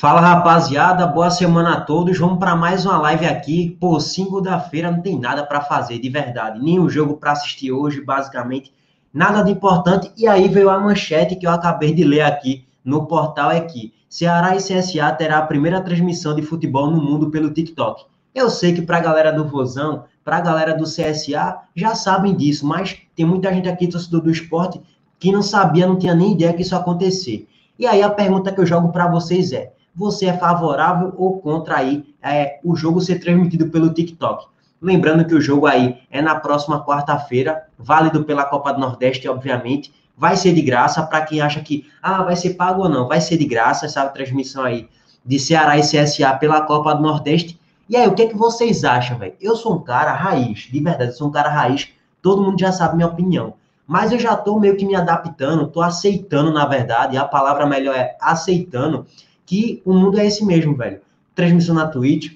Fala rapaziada, boa semana a todos. Vamos para mais uma live aqui. Pô, segunda-feira não tem nada para fazer, de verdade. Nenhum jogo para assistir hoje, basicamente. Nada de importante. E aí veio a manchete que eu acabei de ler aqui no portal é que Ceará e CSA terá a primeira transmissão de futebol no mundo pelo TikTok. Eu sei que para a galera do Vozão, para a galera do CSA, já sabem disso, mas tem muita gente aqui, torcedor do esporte, que não sabia, não tinha nem ideia que isso ia acontecer. E aí a pergunta que eu jogo para vocês é: você é favorável ou contra aí é, o jogo ser transmitido pelo TikTok? Lembrando que o jogo aí é na próxima quarta-feira, válido pela Copa do Nordeste, obviamente. Vai ser de graça para quem acha que ah, vai ser pago ou não. Vai ser de graça essa transmissão aí de Ceará e CSA pela Copa do Nordeste. E aí, o que, é que vocês acham, velho? Eu sou um cara raiz, de verdade, eu sou um cara raiz. Todo mundo já sabe minha opinião. Mas eu já tô meio que me adaptando, tô aceitando, na verdade, a palavra melhor é aceitando, que o mundo é esse mesmo, velho. Transmissão na Twitch,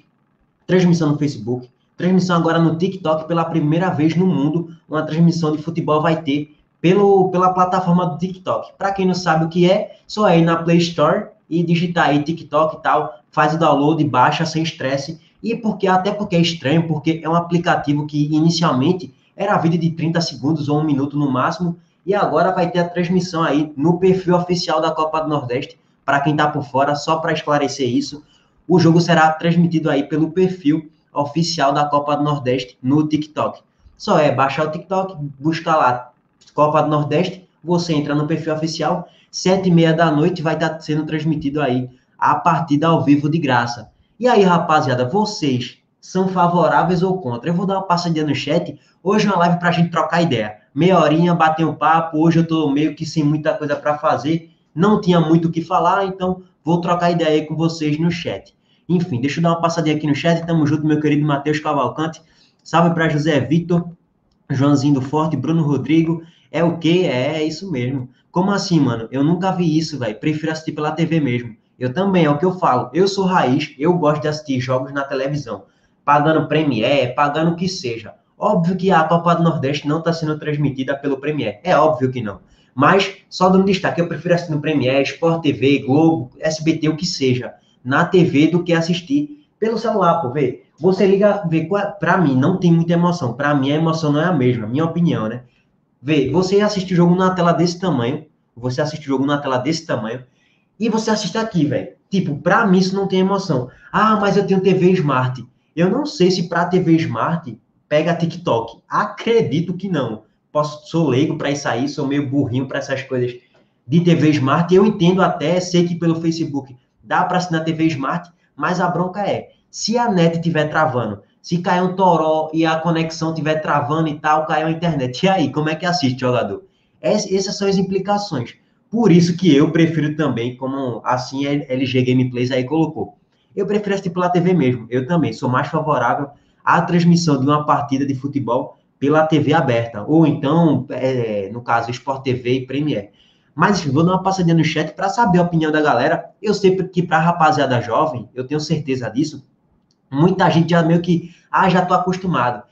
transmissão no Facebook, transmissão agora no TikTok pela primeira vez no mundo, uma transmissão de futebol vai ter pelo, pela plataforma do TikTok. Para quem não sabe o que é, só é ir na Play Store e digitar aí TikTok e tal, faz o download, baixa sem estresse. E porque até porque é estranho, porque é um aplicativo que inicialmente era vídeo de 30 segundos ou um minuto no máximo, e agora vai ter a transmissão aí no perfil oficial da Copa do Nordeste para quem está por fora, só para esclarecer isso, o jogo será transmitido aí pelo perfil oficial da Copa do Nordeste no TikTok. Só é baixar o TikTok, buscar lá Copa do Nordeste, você entra no perfil oficial, sete e meia da noite vai estar tá sendo transmitido aí a partida ao vivo de graça. E aí, rapaziada, vocês são favoráveis ou contra? Eu vou dar uma passadinha no chat. Hoje é uma live para a gente trocar ideia. Meia horinha, bater um papo. Hoje eu estou meio que sem muita coisa para fazer não tinha muito o que falar, então vou trocar ideia aí com vocês no chat. Enfim, deixa eu dar uma passadinha aqui no chat. Tamo junto, meu querido Matheus Cavalcante. Salve para José Vitor, Joãozinho do Forte, Bruno Rodrigo. É o quê? É, é isso mesmo. Como assim, mano? Eu nunca vi isso, velho. Prefiro assistir pela TV mesmo. Eu também, é o que eu falo. Eu sou raiz, eu gosto de assistir jogos na televisão. Pagando Premiere, pagando o que seja. Óbvio que a Copa do Nordeste não está sendo transmitida pelo Premiere. É óbvio que não. Mas, só dando destaque, eu prefiro assistir no Premiere, Sport TV, Globo, SBT, o que seja, na TV do que assistir pelo celular, pô, vê. Você liga, vê, pra mim, não tem muita emoção. Pra mim, a emoção não é a mesma, minha opinião, né? Vê, você assiste o jogo na tela desse tamanho, você assiste o jogo na tela desse tamanho, e você assiste aqui, velho. Tipo, pra mim isso não tem emoção. Ah, mas eu tenho TV Smart. Eu não sei se pra TV Smart pega TikTok. Acredito que não posso, sou leigo para isso aí, sou meio burrinho para essas coisas de TV Smart. Eu entendo até, sei que pelo Facebook dá para assinar TV Smart, mas a bronca é, se a net estiver travando, se cair um toró e a conexão estiver travando e tal, caiu a internet. E aí, como é que assiste, jogador? Essas são as implicações. Por isso que eu prefiro também, como assim a LG Gameplays aí colocou. Eu prefiro assistir pela TV mesmo. Eu também sou mais favorável à transmissão de uma partida de futebol pela TV aberta, ou então, é, no caso, Sport TV e Premiere. Mas vou dar uma passadinha no chat para saber a opinião da galera. Eu sei que para rapaziada jovem, eu tenho certeza disso, muita gente já meio que, ah, já tô acostumado.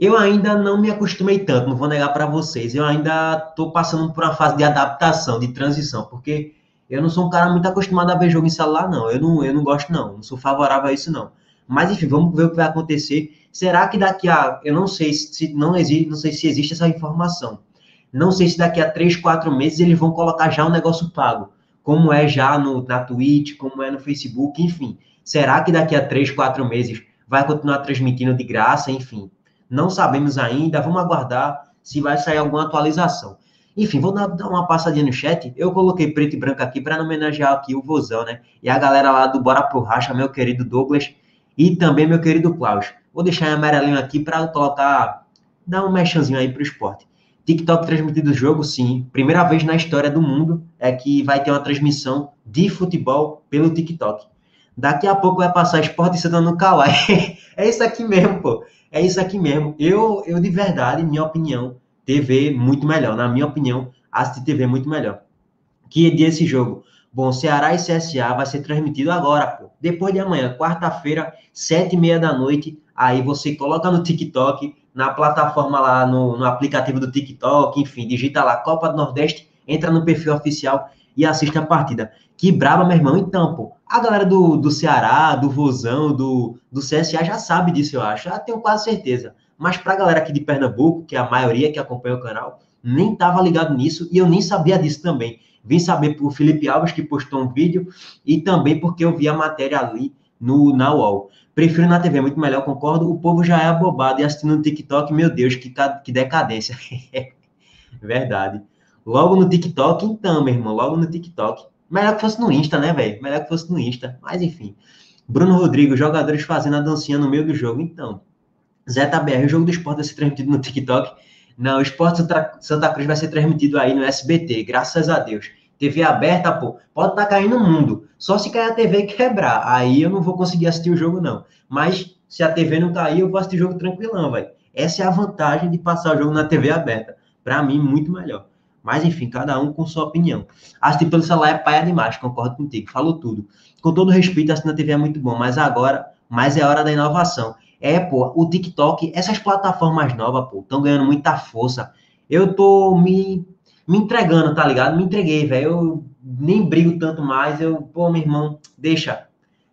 Eu ainda não me acostumei tanto, não vou negar para vocês. Eu ainda tô passando por uma fase de adaptação, de transição, porque eu não sou um cara muito acostumado a ver jogo em celular, não. Eu não, eu não gosto, não. Não sou favorável a isso, não. Mas enfim, vamos ver o que vai acontecer. Será que daqui a. Eu não sei se não existe, não sei se existe essa informação. Não sei se daqui a três, quatro meses eles vão colocar já um negócio pago, como é já no, na Twitch, como é no Facebook, enfim. Será que daqui a três, quatro meses vai continuar transmitindo de graça, enfim? Não sabemos ainda, vamos aguardar se vai sair alguma atualização. Enfim, vou dar uma passadinha no chat. Eu coloquei preto e branco aqui para homenagear aqui o Vozão, né? E a galera lá do Bora Pro Racha, meu querido Douglas, e também meu querido Klaus. Vou deixar amarelinho aqui para colocar, dar um mexãozinho aí para o esporte. TikTok transmitido o jogo, sim. Primeira vez na história do mundo é que vai ter uma transmissão de futebol pelo TikTok. Daqui a pouco vai passar Esporte Santa no Kawaii. é isso aqui mesmo, pô. É isso aqui mesmo. Eu, eu de verdade, minha opinião, TV muito melhor. Na minha opinião, assistir TV muito melhor. Que dia esse jogo? Bom, Ceará e CSA vai ser transmitido agora, pô. Depois de amanhã, quarta-feira, sete e meia da noite. Aí você coloca no TikTok, na plataforma lá, no, no aplicativo do TikTok, enfim, digita lá Copa do Nordeste, entra no perfil oficial e assiste a partida. Que braba, meu irmão. Então, pô, a galera do, do Ceará, do Vozão, do, do CSA já sabe disso, eu acho. Já tenho quase certeza. Mas pra galera aqui de Pernambuco, que é a maioria que acompanha o canal, nem tava ligado nisso e eu nem sabia disso também. Vim saber por Felipe Alves, que postou um vídeo, e também porque eu vi a matéria ali no, na UOL. Prefiro na TV, muito melhor, concordo. O povo já é abobado e assistindo no TikTok, meu Deus, que, que decadência. Verdade. Logo no TikTok, então, meu irmão, logo no TikTok. Melhor que fosse no Insta, né, velho? Melhor que fosse no Insta. Mas enfim. Bruno Rodrigo, jogadores fazendo a dancinha no meio do jogo. Então, Zeta BR, o jogo do esporte vai ser transmitido no TikTok. Não, o esporte Santa Cruz vai ser transmitido aí no SBT, graças a Deus. TV aberta, pô, pode estar tá caindo no mundo. Só se cair a TV e quebrar. Aí eu não vou conseguir assistir o jogo, não. Mas se a TV não cair, eu vou assistir o jogo tranquilão, velho. Essa é a vantagem de passar o jogo na TV aberta. Para mim, muito melhor. Mas, enfim, cada um com sua opinião. Assistir pelo celular é paia demais, concordo contigo, falou tudo. Com todo respeito, assistir na TV é muito bom, mas agora, mais é hora da inovação. É, pô, o TikTok, essas plataformas novas, pô, estão ganhando muita força. Eu tô me, me entregando, tá ligado? Me entreguei, velho. Eu nem brigo tanto mais. Eu, pô, meu irmão, deixa.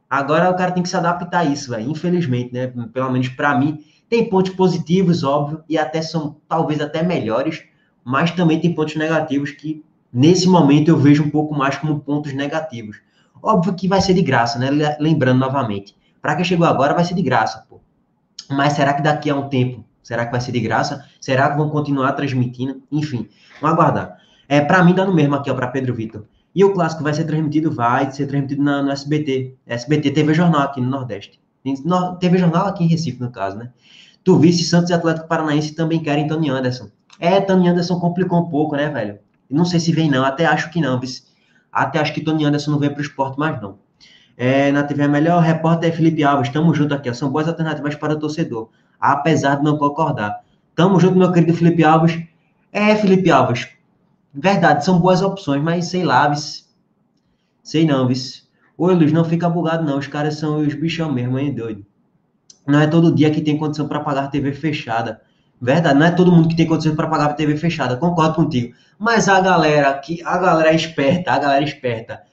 Agora o cara tem que se adaptar a isso, velho. Infelizmente, né? Pelo menos para mim, tem pontos positivos, óbvio, e até são talvez até melhores mas também tem pontos negativos que, nesse momento, eu vejo um pouco mais como pontos negativos. Óbvio que vai ser de graça, né? Lembrando novamente. Para quem chegou agora, vai ser de graça, pô. Mas será que daqui a um tempo, será que vai ser de graça? Será que vão continuar transmitindo? Enfim, vamos aguardar. É, para mim, dá no mesmo aqui, ó, para Pedro Vitor. E o clássico vai ser transmitido? Vai ser transmitido na, no SBT. SBT TV Jornal aqui no Nordeste. TV Jornal aqui em Recife, no caso, né? Tu viste Santos e Atlético Paranaense também querem Tony Anderson. É, Tony Anderson complicou um pouco, né, velho? Não sei se vem, não. Até acho que não. Até acho que Tony Anderson não vem para o esporte mais, não. É, na TV é melhor, repórter é Felipe Alves. Tamo junto aqui. São boas alternativas para o torcedor. Apesar de não concordar. Tamo junto, meu querido Felipe Alves. É, Felipe Alves. Verdade, são boas opções, mas sei lá, vis. Sei não, vis. Oi, Luiz, não fica bugado, não. Os caras são os bichão mesmo, hein, doido. Não é todo dia que tem condição para pagar TV fechada. Verdade, não é todo mundo que tem condições para pagar TV fechada, concordo contigo. Mas a galera que a galera é esperta, a galera é esperta,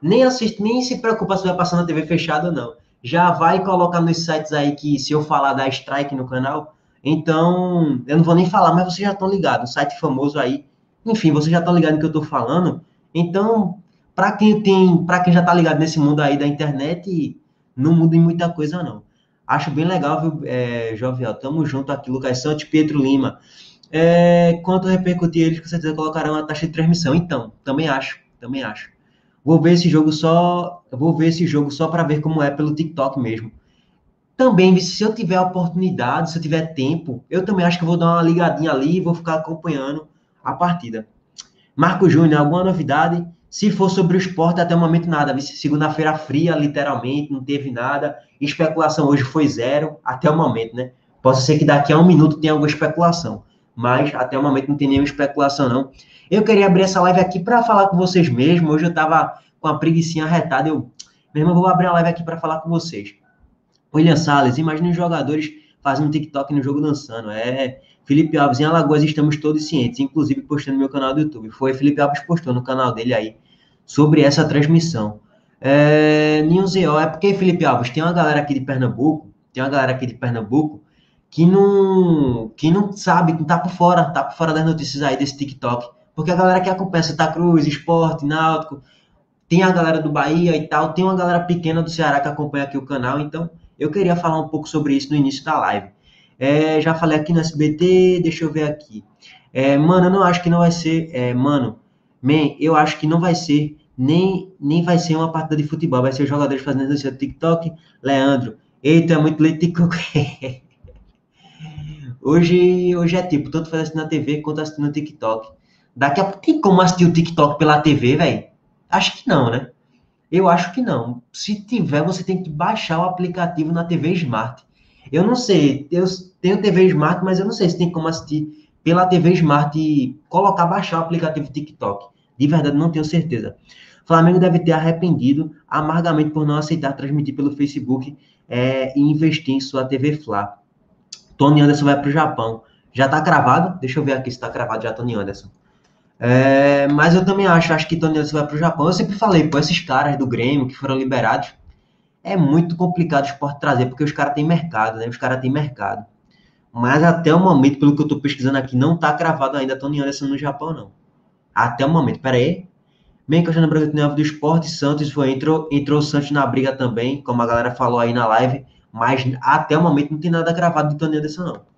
nem assiste, nem se preocupa se vai passar na TV fechada não. Já vai colocar nos sites aí que se eu falar da strike no canal, então eu não vou nem falar, mas vocês já estão ligados, site famoso aí. Enfim, vocês já estão ligados no que eu estou falando. Então, para quem tem, para quem já está ligado nesse mundo aí da internet, não muda em muita coisa não. Acho bem legal, viu, é, Jovial? Tamo junto aqui, Lucas Santos, Pedro Lima. É, quanto repercutir eles, com certeza colocarão a taxa de transmissão. Então, também acho, também acho. Vou ver esse jogo só, vou ver esse jogo só para ver como é pelo TikTok mesmo. Também, se eu tiver oportunidade, se eu tiver tempo, eu também acho que vou dar uma ligadinha ali e vou ficar acompanhando a partida. Marco Júnior, alguma novidade? Se for sobre o esporte, até o momento nada. Segunda-feira fria, literalmente, não teve nada. Especulação hoje foi zero, até o momento, né? Posso ser que daqui a um minuto tenha alguma especulação, mas até o momento não tem nenhuma especulação, não. Eu queria abrir essa live aqui para falar com vocês mesmo. Hoje eu tava com a preguiçinha arretada. Eu, mesmo, vou abrir a live aqui para falar com vocês. William Salles, imagine os jogadores fazendo TikTok no jogo dançando. É, Felipe Alves, em Alagoas estamos todos cientes, inclusive postando no meu canal do YouTube. Foi Felipe Alves postou no canal dele aí sobre essa transmissão. É, Ninho é porque, Felipe Alves, tem uma galera aqui de Pernambuco, tem uma galera aqui de Pernambuco que não, que não sabe, que tá por fora, tá por fora das notícias aí desse TikTok. Porque a galera que acompanha Santa Cruz, Esporte, Náutico, tem a galera do Bahia e tal, tem uma galera pequena do Ceará que acompanha aqui o canal, então eu queria falar um pouco sobre isso no início da live. É, já falei aqui no SBT, deixa eu ver aqui. É, mano, eu não acho que não vai ser. É, mano, Man, eu acho que não vai ser nem, nem vai ser uma partida de futebol, vai ser jogadores fazendo dança TikTok. Leandro, eita, é muito leite de hoje, hoje é tipo, tanto faz na TV quanto assistindo no TikTok. Daqui a pouco tem como assistir o TikTok pela TV, velho? Acho que não, né? Eu acho que não. Se tiver, você tem que baixar o aplicativo na TV Smart. Eu não sei, eu tenho TV Smart, mas eu não sei se tem como assistir pela TV Smart e colocar, baixar o aplicativo TikTok. De verdade, não tenho certeza. Flamengo deve ter arrependido amargamente por não aceitar transmitir pelo Facebook é, e investir em sua TV Fla. Tony Anderson vai para o Japão. Já está cravado? Deixa eu ver aqui se está cravado já, Tony Anderson. É, mas eu também acho, acho que Tony Anderson vai para o Japão. Eu sempre falei, pô, esses caras do Grêmio que foram liberados, é muito complicado o esporte trazer, porque os caras têm mercado, né? Os caras têm mercado. Mas até o momento, pelo que eu estou pesquisando aqui, não está cravado ainda Tony Anderson no Japão, não. Até o momento. Pera aí. Bem que na Brasileira do Esporte, Santos foi, entrou, entrou o Santos na briga também, como a galera falou aí na live, mas até o momento não tem nada gravado de Tony Anderson, não.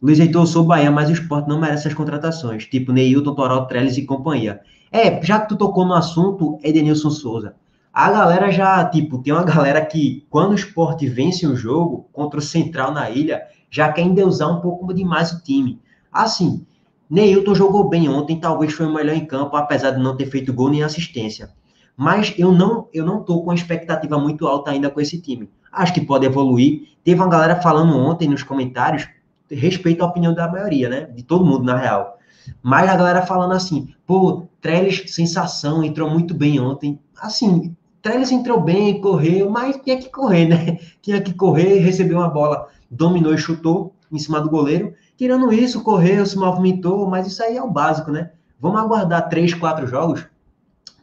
Luiz Heitor, sou Bahia, mas o esporte não merece essas contratações, tipo Neilton, Toró, Trellis e companhia. É, já que tu tocou no assunto, Edenilson Souza. A galera já, tipo, tem uma galera que, quando o esporte vence um jogo contra o Central na ilha, já quer endeusar um pouco demais o time. Assim, Neilton jogou bem ontem, talvez foi o melhor em campo, apesar de não ter feito gol nem assistência. Mas eu não, eu não tô com expectativa muito alta ainda com esse time. Acho que pode evoluir. Teve uma galera falando ontem nos comentários, respeito a opinião da maioria, né? De todo mundo, na real. Mas a galera falando assim, pô, Trellis, sensação, entrou muito bem ontem. Assim, Trellis entrou bem, correu, mas tinha que correr, né? Tinha que correr, recebeu uma bola, dominou e chutou em cima do goleiro. Tirando isso, correu, se movimentou, mas isso aí é o básico, né? Vamos aguardar três, quatro jogos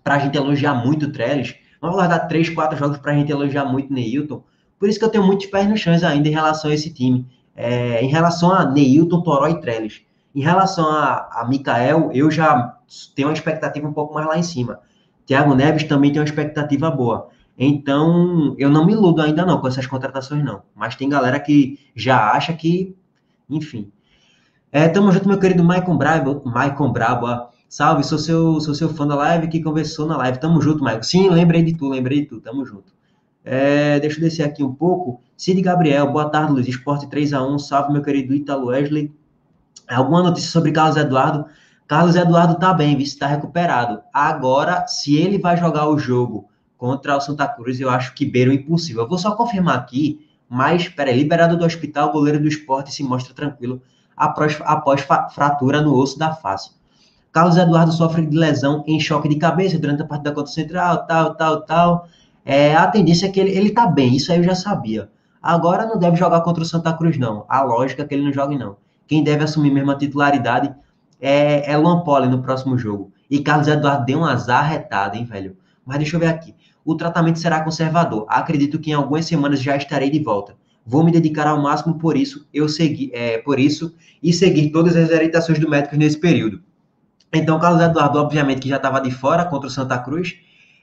para a gente elogiar muito o Trellis. Vamos aguardar três, quatro jogos para a gente elogiar muito o Neilton. Por isso que eu tenho muitos pés no chão ainda em relação a esse time. É, em relação a Neilton, Toró e Trellis. Em relação a, a Mikael, eu já tenho uma expectativa um pouco mais lá em cima. Thiago Neves também tem uma expectativa boa. Então, eu não me iludo ainda não com essas contratações, não. Mas tem galera que já acha que, enfim. É, tamo junto, meu querido Maicon Brabo. Maicon Brabo, salve, sou seu, sou seu fã da live que conversou na live. Tamo junto, Maicon. Sim, lembrei de tu, lembrei de tu, tamo junto. É, deixa eu descer aqui um pouco. Cid Gabriel, boa tarde, Luiz. Esporte 3x1, salve, meu querido Italo Wesley. Alguma notícia sobre Carlos Eduardo? Carlos Eduardo tá bem, está recuperado. Agora, se ele vai jogar o jogo contra o Santa Cruz, eu acho que beira o impossível. Eu vou só confirmar aqui, mas, peraí, liberado do hospital, o goleiro do esporte se mostra tranquilo após, após fratura no osso da face. Carlos Eduardo sofre de lesão em choque de cabeça durante a partida contra o Central, tal, tal, tal. É, a tendência é que ele, ele tá bem, isso aí eu já sabia. Agora não deve jogar contra o Santa Cruz, não. A lógica é que ele não jogue, não. Quem deve assumir mesmo a titularidade é, é Poli no próximo jogo. E Carlos Eduardo deu um azar retado, hein, velho? Mas deixa eu ver aqui. O tratamento será conservador. Acredito que em algumas semanas já estarei de volta. Vou me dedicar ao máximo por isso, eu segui, é, por isso e seguir todas as orientações do médico nesse período. Então, Carlos Eduardo, obviamente, que já estava de fora contra o Santa Cruz.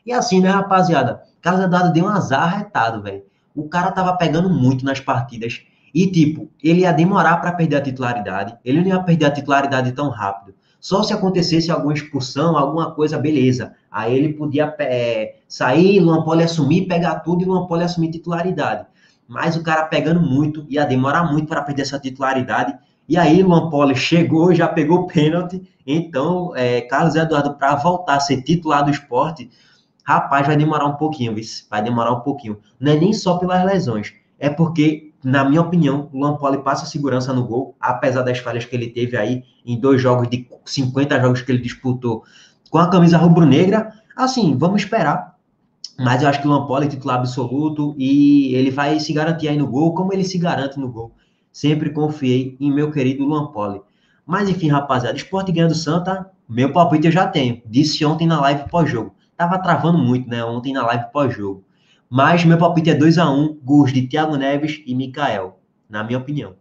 E assim, né, rapaziada? Carlos Eduardo deu um azar retado, velho. O cara tava pegando muito nas partidas. E, tipo, ele ia demorar para perder a titularidade. Ele não ia perder a titularidade tão rápido. Só se acontecesse alguma expulsão, alguma coisa, beleza. Aí ele podia é, sair, Luan Poli assumir, pegar tudo e Luan Poli assumir titularidade. Mas o cara pegando muito, ia demorar muito para perder essa titularidade. E aí Luan Poli chegou, já pegou pênalti. Então, é, Carlos Eduardo, para voltar a ser titular do esporte, rapaz, vai demorar um pouquinho, vai demorar um pouquinho. Não é nem só pelas lesões, é porque na minha opinião, o Lampoli passa segurança no gol, apesar das falhas que ele teve aí em dois jogos de 50 jogos que ele disputou com a camisa rubro-negra. Assim, vamos esperar. Mas eu acho que o Lampoli é titular absoluto e ele vai se garantir aí no gol, como ele se garante no gol. Sempre confiei em meu querido Lampoli. Mas enfim, rapaziada, esporte ganhando Santa, meu palpite eu já tenho. Disse ontem na live pós-jogo. Tava travando muito, né? Ontem na live pós-jogo. Mas meu palpite é 2 a 1 gols de Thiago Neves e Mikael, na minha opinião.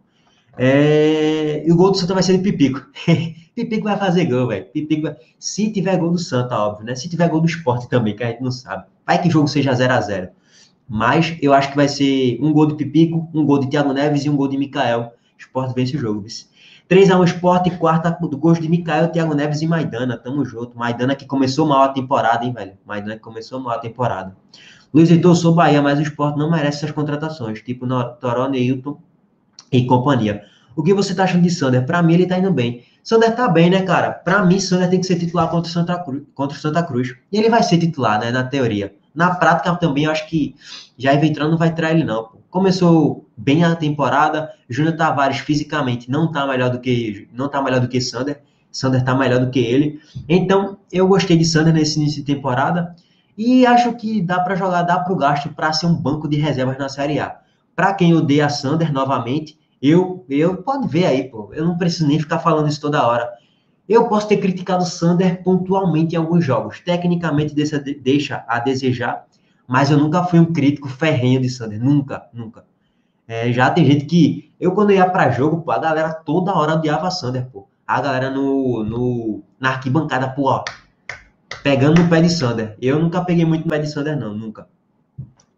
É... E o gol do Santa vai ser de Pipico. Pipico vai fazer gol, velho. Pipico vai... Se tiver gol do Santa, óbvio, né? Se tiver gol do esporte também, que a gente não sabe. Vai que o jogo seja 0 a 0 Mas eu acho que vai ser um gol de Pipico, um gol de Thiago Neves e um gol de Mikael. Esporte vence o jogo, vice. 3x1 Esporte, quarta do gols de Mikael, Thiago Neves e Maidana. Tamo junto. Maidana que começou mal a temporada, hein, velho? Maidana que começou mal a temporada. Luiz Heitor, sou Bahia, mas o esporte não merece essas contratações, tipo Toró, Neilton e companhia. O que você tá achando de Sander? Para mim, ele tá indo bem. Sander tá bem, né, cara? Para mim, Sander tem que ser titular contra o Santa Cruz. Contra o Santa Cruz. E ele vai ser titular, né, na teoria. Na prática também, eu acho que já entrando não vai trair ele, não. Começou bem a temporada. Júnior Tavares, fisicamente, não tá melhor do que não tá melhor do que Sander. Sander tá melhor do que ele. Então, eu gostei de Sander nesse início de temporada. E acho que dá para jogar, dá para o gasto para ser um banco de reservas na Série A. Para quem odeia Sander novamente, eu, eu pode ver aí, pô. Eu não preciso nem ficar falando isso toda hora. Eu posso ter criticado o Sander pontualmente em alguns jogos. Tecnicamente deixa, a desejar, mas eu nunca fui um crítico ferrenho de Sander. Nunca, nunca. É, já tem gente que. Eu, quando ia para jogo, pô, a galera toda hora odiava Sander, pô. A galera no, no, na arquibancada, pô, ó, pegando no pé de Sander. Eu nunca peguei muito no pé de Sander, não, nunca.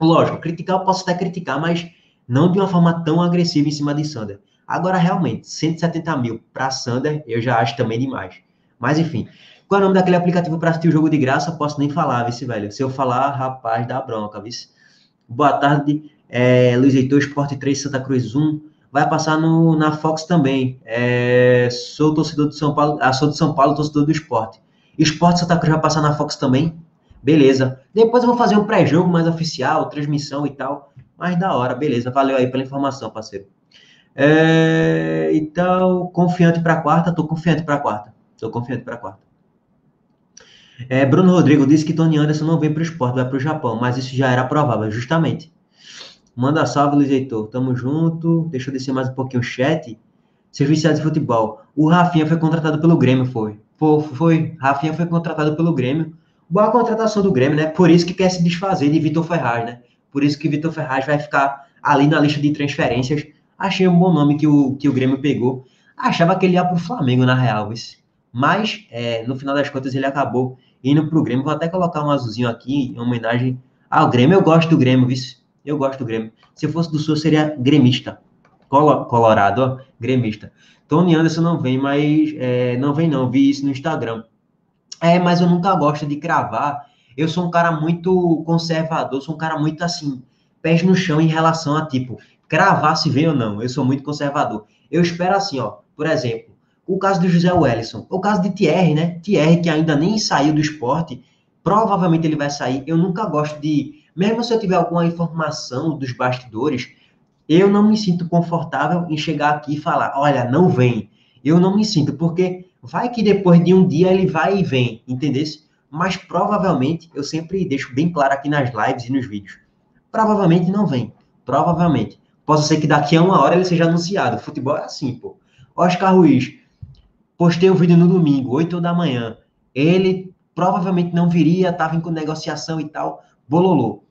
Lógico, criticar eu posso até criticar, mas não de uma forma tão agressiva em cima de Sander. Agora, realmente, 170 mil para Sander, eu já acho também demais. Mas, enfim. Qual é o nome daquele aplicativo para assistir o jogo de graça? Posso nem falar, vice, velho. Se eu falar, rapaz, dá bronca, vice. Boa tarde, é, Luiz Heitor, Esporte 3, Santa Cruz 1. Vai passar no, na Fox também. É, sou torcedor de São Paulo, ah, sou de São Paulo, torcedor do esporte. Esporte Santa Cruz vai passar na Fox também? Beleza. Depois eu vou fazer um pré-jogo mais oficial, transmissão e tal. Mas da hora, beleza. Valeu aí pela informação, parceiro. É, então, confiante para quarta? Tô confiante para quarta. Tô confiante para quarta. É, Bruno Rodrigo disse que Tony Anderson não vem para o esporte, vai para o Japão, mas isso já era provável, justamente. Manda salve, Luiz Heitor. Tamo junto. Deixa eu descer mais um pouquinho o chat. Serviço de futebol. O Rafinha foi contratado pelo Grêmio, foi. Foi, foi. Rafinha foi contratado pelo Grêmio. Boa contratação do Grêmio, né? Por isso que quer se desfazer de Vitor Ferraz, né? Por isso que Vitor Ferraz vai ficar ali na lista de transferências Achei um bom nome que o, que o Grêmio pegou. Achava que ele ia para o Flamengo, na real. Mas, é, no final das contas, ele acabou indo para o Grêmio. Vou até colocar um azulzinho aqui, em homenagem ao Grêmio. Eu gosto do Grêmio, viu? Eu gosto do Grêmio. Se eu fosse do Sul, seria gremista. Colorado, ó, gremista. Tony Anderson não vem, mas é, não vem não, vi isso no Instagram. É, mas eu nunca gosto de cravar. Eu sou um cara muito conservador, sou um cara muito assim, pés no chão em relação a tipo, cravar se vem ou não. Eu sou muito conservador. Eu espero assim, ó. Por exemplo, o caso do José Wellison, o caso de Thierry, né? Thierry que ainda nem saiu do esporte, provavelmente ele vai sair. Eu nunca gosto de, mesmo se eu tiver alguma informação dos bastidores, eu não me sinto confortável em chegar aqui e falar, olha, não vem. Eu não me sinto, porque vai que depois de um dia ele vai e vem, entendeu? Mas provavelmente, eu sempre deixo bem claro aqui nas lives e nos vídeos, provavelmente não vem, provavelmente. Possa ser que daqui a uma hora ele seja anunciado. Futebol é assim, pô. Oscar Ruiz, postei o um vídeo no domingo, 8 da manhã. Ele provavelmente não viria, estava em negociação e tal. Bololô.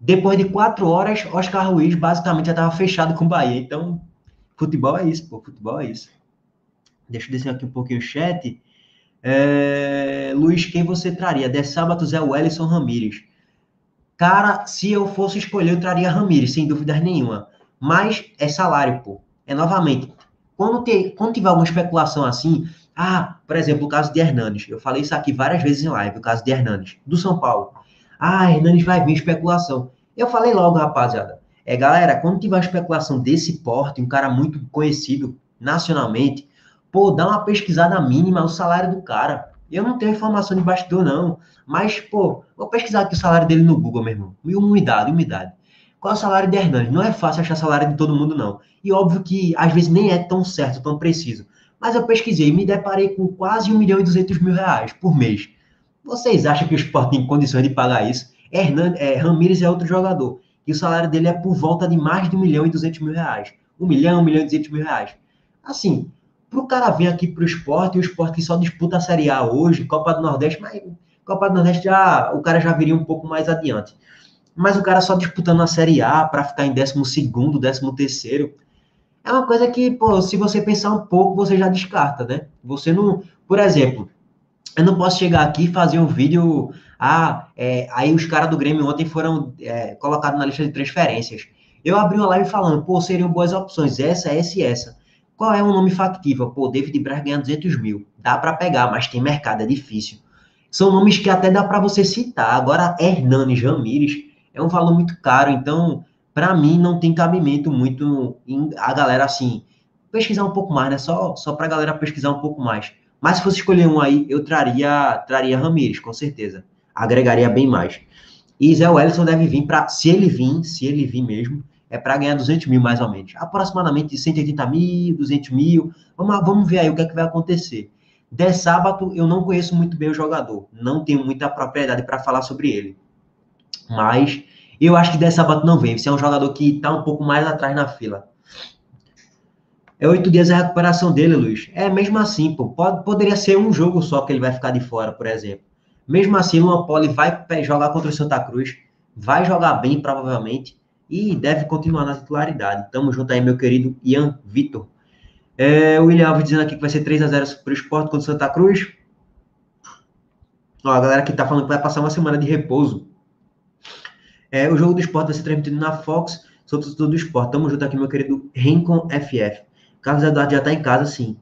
Depois de quatro horas, Oscar Ruiz basicamente já estava fechado com o Bahia. Então, futebol é isso, pô. Futebol é isso. Deixa eu descer aqui um pouquinho o chat. É... Luiz, quem você traria? De sábado, Zé Wellison Ramírez. Cara, se eu fosse escolher, eu traria Ramires, sem dúvida nenhuma. Mas é salário, pô. É novamente. Quando, ter, quando tiver alguma especulação assim, ah, por exemplo, o caso de Hernandes. Eu falei isso aqui várias vezes em live, o caso de Hernandes, do São Paulo. Ah, Hernandes vai vir especulação. Eu falei logo, rapaziada. É, galera, quando tiver uma especulação desse porte, um cara muito conhecido nacionalmente, pô, dá uma pesquisada mínima o salário do cara. Eu não tenho informação de bastidor, não. Mas, pô, vou pesquisar aqui o salário dele no Google, meu irmão. E umidade, umidade. Qual é o salário de Hernandes? Não é fácil achar salário de todo mundo, não. E óbvio que, às vezes, nem é tão certo, tão preciso. Mas eu pesquisei e me deparei com quase 1 milhão e 200 mil reais por mês. Vocês acham que o esporte tem condições de pagar isso? Hernandes, é, Ramires é outro jogador. E o salário dele é por volta de mais de 1 milhão e 200 mil reais. 1 milhão, 1 milhão e 200 mil reais. Assim, para o cara vir aqui para o esporte, e o esporte que só disputa a Série A hoje, Copa do Nordeste, mas Copa do Nordeste já, o cara já viria um pouco mais adiante. Mas o cara só disputando a Série A para ficar em 12 décimo terceiro, é uma coisa que, pô, se você pensar um pouco, você já descarta, né? Você não, por exemplo, eu não posso chegar aqui e fazer um vídeo, ah, é, aí os caras do Grêmio ontem foram é, colocados na lista de transferências. Eu abri uma live falando, pô, seriam boas opções, essa, essa e essa. Qual é o nome factível? Pô, David Braz ganha 200 mil. Dá para pegar, mas tem mercado, é difícil. São nomes que até dá para você citar. Agora, Hernanes Ramírez é um valor muito caro, então, para mim, não tem cabimento muito em a galera, assim, pesquisar um pouco mais, né? Só, só para a galera pesquisar um pouco mais. Mas se fosse escolher um aí, eu traria, traria Ramírez, com certeza. Agregaria bem mais. E Zé Wellison deve vir para, se ele vir, se ele vir mesmo, é para ganhar 200 mil mais ou menos. Aproximadamente 180 mil, 200 mil. Vamos, vamos ver aí o que, é que vai acontecer. De sábado, eu não conheço muito bem o jogador. Não tenho muita propriedade para falar sobre ele. Mas eu acho que de sábado não vem. Você é um jogador que está um pouco mais atrás na fila. É oito dias a recuperação dele, Luiz. É mesmo assim, pô. Pode, poderia ser um jogo só que ele vai ficar de fora, por exemplo. Mesmo assim, o Poli vai jogar contra o Santa Cruz, vai jogar bem, provavelmente, e deve continuar na titularidade. Tamo junto aí, meu querido Ian Vitor. É, o William Alves dizendo aqui que vai ser 3 a 0 para o Sport contra o Santa Cruz. Ó, a galera que tá falando que vai passar uma semana de repouso. É, o jogo do Sport vai ser transmitido na Fox. Sou tudo do Sport. Tamo junto aqui, meu querido Rincon FF. Carlos Eduardo já tá em casa, sim.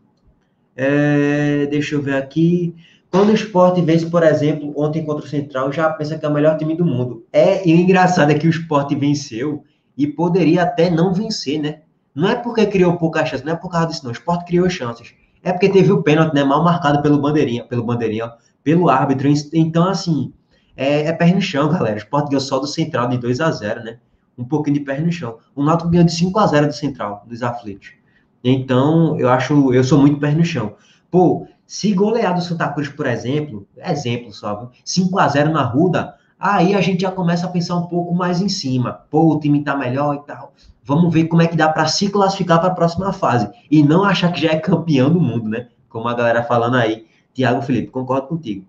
É, deixa eu ver aqui. Quando o Sport vence, por exemplo, ontem contra o Central, já pensa que é o melhor time do mundo. É, e o engraçado é que o Sport venceu e poderia até não vencer, né? Não é porque criou poucas chances, não é por causa disso, não. O Sport criou chances. É porque teve o pênalti, né? Mal marcado pelo bandeirinha, pelo bandeirinha, pelo árbitro. Então, assim, é, é pé no chão, galera. O Sport ganhou só do Central de 2 a 0 né? Um pouquinho de pé no chão. O Náutico ganhou de 5 a 0 do Central, dos aflitos. Então, eu acho, eu sou muito pé no chão. Pô, se golear do Santa Cruz, por exemplo, exemplo só, 5 a 0 na Ruda, aí a gente já começa a pensar um pouco mais em cima. Pô, o time tá melhor e tal. Vamos ver como é que dá para se classificar para a próxima fase. E não achar que já é campeão do mundo, né? Como a galera falando aí. Tiago Felipe, concordo contigo.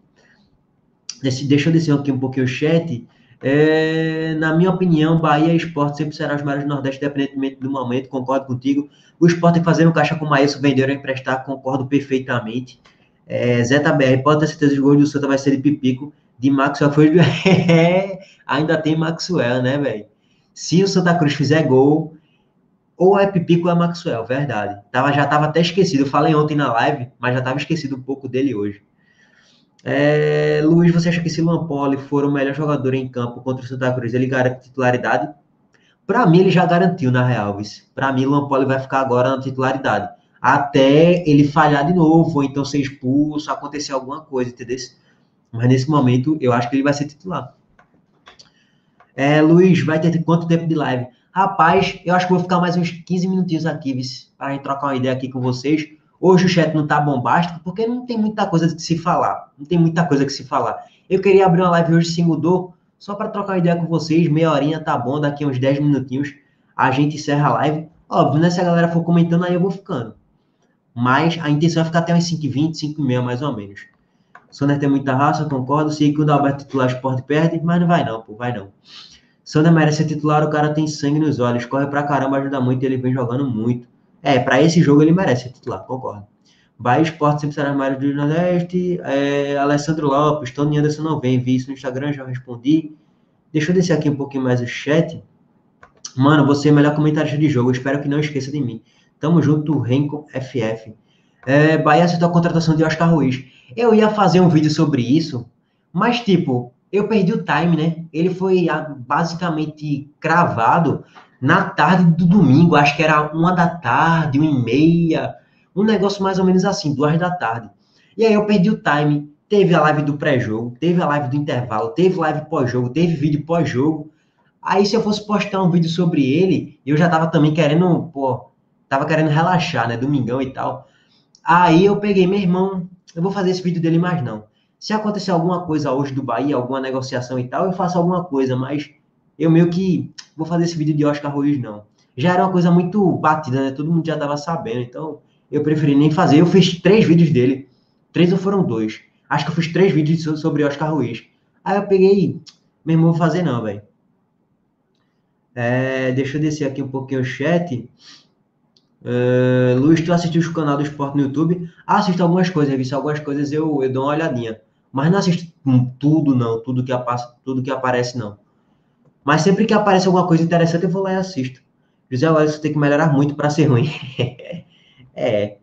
Deixa eu descer aqui um pouquinho o chat. É, na minha opinião, Bahia e Esporte sempre serão os maiores do Nordeste, independentemente do momento, concordo contigo. O Esporte tem fazer um caixa com o Maílson, vender ou emprestar, concordo perfeitamente. É, BR, pode ter certeza que o gol do Santa vai ser de Pipico. De Maxwell foi. É, ainda tem Maxwell, né, velho? Se o Santa Cruz fizer gol, ou é Pipico ou é Maxwell, verdade. Tava, já estava até esquecido. Eu falei ontem na live, mas já estava esquecido um pouco dele hoje. É, Luiz, você acha que se Luan Poli for o melhor jogador em campo contra o Santa Cruz, ele garante titularidade? Para mim, ele já garantiu, na real. Para mim, Luan Poli vai ficar agora na titularidade. Até ele falhar de novo, ou então ser expulso, acontecer alguma coisa, entendeu? Mas nesse momento, eu acho que ele vai ser titular. É, Luiz, vai ter quanto tempo de live? Rapaz, eu acho que vou ficar mais uns 15 minutinhos aqui, para trocar uma ideia aqui com vocês. Hoje o chat não tá bombástico, porque não tem muita coisa de se falar. Não tem muita coisa que se falar. Eu queria abrir uma live hoje se mudou, só para trocar uma ideia com vocês. Meia horinha tá bom, daqui uns 10 minutinhos a gente encerra a live. Óbvio, né? Se a galera for comentando, aí eu vou ficando. Mas a intenção é ficar até uns 5h20, 5h30 mais ou menos. Soner tem muita raça, concordo. Sei que o Dalberto titular esporte perde, mas não vai não, pô, vai não. Soner merece ser titular, o cara tem sangue nos olhos, corre pra caramba, ajuda muito, ele vem jogando muito. É, para esse jogo ele merece titular, concordo. Bahia Esporte sempre será mais do Nordeste. É, Alessandro Lopes, Tony Anderson não vem, vi isso no Instagram, já respondi. Deixa eu descer aqui um pouquinho mais o chat. Mano, você é o melhor comentarista de jogo, espero que não esqueça de mim. Tamo junto, Renko FF. É, Bahia aceitou a contratação de Oscar Ruiz. Eu ia fazer um vídeo sobre isso, mas tipo, eu perdi o time, né? Ele foi ah, basicamente cravado na tarde do domingo, acho que era uma da tarde, uma e meia, um negócio mais ou menos assim, duas da tarde. E aí eu perdi o time, teve a live do pré-jogo, teve a live do intervalo, teve live pós-jogo, teve vídeo pós-jogo. Aí se eu fosse postar um vídeo sobre ele, eu já tava também querendo, pô, tava querendo relaxar, né, domingão e tal. Aí eu peguei, meu irmão, eu vou fazer esse vídeo dele mais não. Se acontecer alguma coisa hoje do Bahia, alguma negociação e tal, eu faço alguma coisa, mas eu meio que vou fazer esse vídeo de Oscar Ruiz, não. Já era uma coisa muito batida, né? Todo mundo já tava sabendo, então eu preferi nem fazer. Eu fiz três vídeos dele. Três ou foram dois? Acho que eu fiz três vídeos sobre Oscar Ruiz. Aí eu peguei, meu irmão, vou fazer não, velho. É, deixa eu descer aqui um pouquinho o chat. Uh, Luiz, tu assistiu o canal do Esporte no YouTube? Assisto algumas coisas, visto algumas coisas eu, eu dou uma olhadinha. Mas não assisto tudo, não. Tudo que, tudo que aparece, não. Mas sempre que aparece alguma coisa interessante, eu vou lá e assisto. José Alisson tem que melhorar muito para ser ruim. é,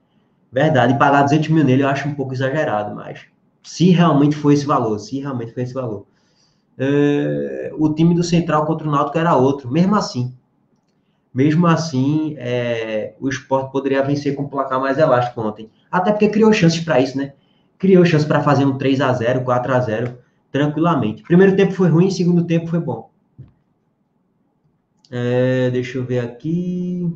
verdade. E pagar 200 mil nele eu acho um pouco exagerado, mas se realmente foi esse valor, se realmente foi esse valor. É, o time do Central contra o Náutico era outro, mesmo assim. Mesmo assim, é, o esporte poderia vencer com um placar mais elástico ontem. Até porque criou chances para isso, né? Criou chances para fazer um 3 a 0 4 a 0 tranquilamente. Primeiro tempo foi ruim, segundo tempo foi bom. É, deixa eu ver aqui.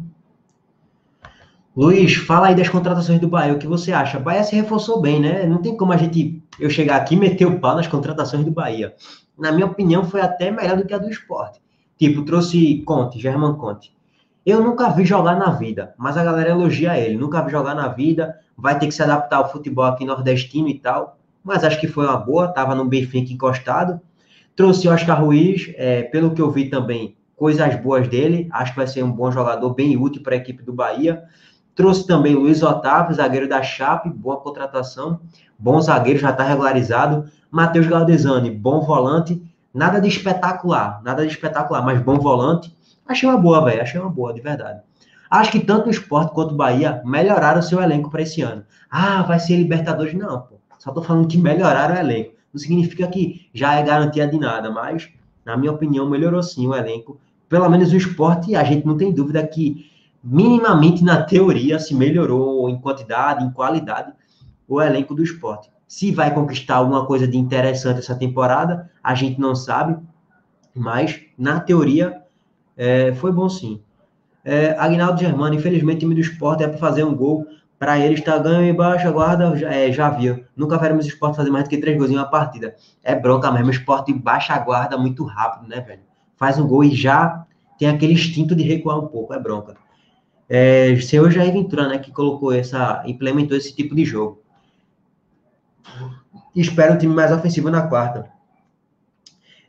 Luiz, fala aí das contratações do Bahia. O que você acha? O Bahia se reforçou bem, né? Não tem como a gente eu chegar aqui e meter o pau nas contratações do Bahia. Na minha opinião, foi até melhor do que a do esporte. Tipo, trouxe Conte, German Conte. Eu nunca vi jogar na vida, mas a galera elogia ele. Nunca vi jogar na vida, vai ter que se adaptar ao futebol aqui nordestino e tal. Mas acho que foi uma boa, tava no Benfica encostado. Trouxe Oscar Ruiz, é, pelo que eu vi também, coisas boas dele. Acho que vai ser um bom jogador, bem útil para a equipe do Bahia. Trouxe também Luiz Otávio, zagueiro da Chape, boa contratação. Bom zagueiro, já está regularizado. Matheus Galdesani, bom volante. Nada de espetacular, nada de espetacular, mas bom volante. Achei uma boa, velho. Achei uma boa, de verdade. Acho que tanto o Sport quanto o Bahia melhoraram o seu elenco para esse ano. Ah, vai ser Libertadores? Não, pô. Só tô falando que melhoraram o elenco. Não significa que já é garantia de nada, mas, na minha opinião, melhorou sim o elenco. Pelo menos o esporte, a gente não tem dúvida que, minimamente na teoria, se melhorou em quantidade, em qualidade, o elenco do esporte. Se vai conquistar alguma coisa de interessante essa temporada, a gente não sabe, mas na teoria é, foi bom sim. É, Agnaldo Germano, infelizmente, o time do esporte é para fazer um gol. Para ele está ganho e baixa guarda, já, é, já viu. Nunca veremos o esporte fazer mais do que três gols em uma partida. É bronca mesmo, o esporte baixa a guarda muito rápido, né, velho? Faz um gol e já tem aquele instinto de recuar um pouco, é bronca. É, seu Jair Ventura, né, que colocou essa, implementou esse tipo de jogo. Espero um time mais ofensivo na quarta.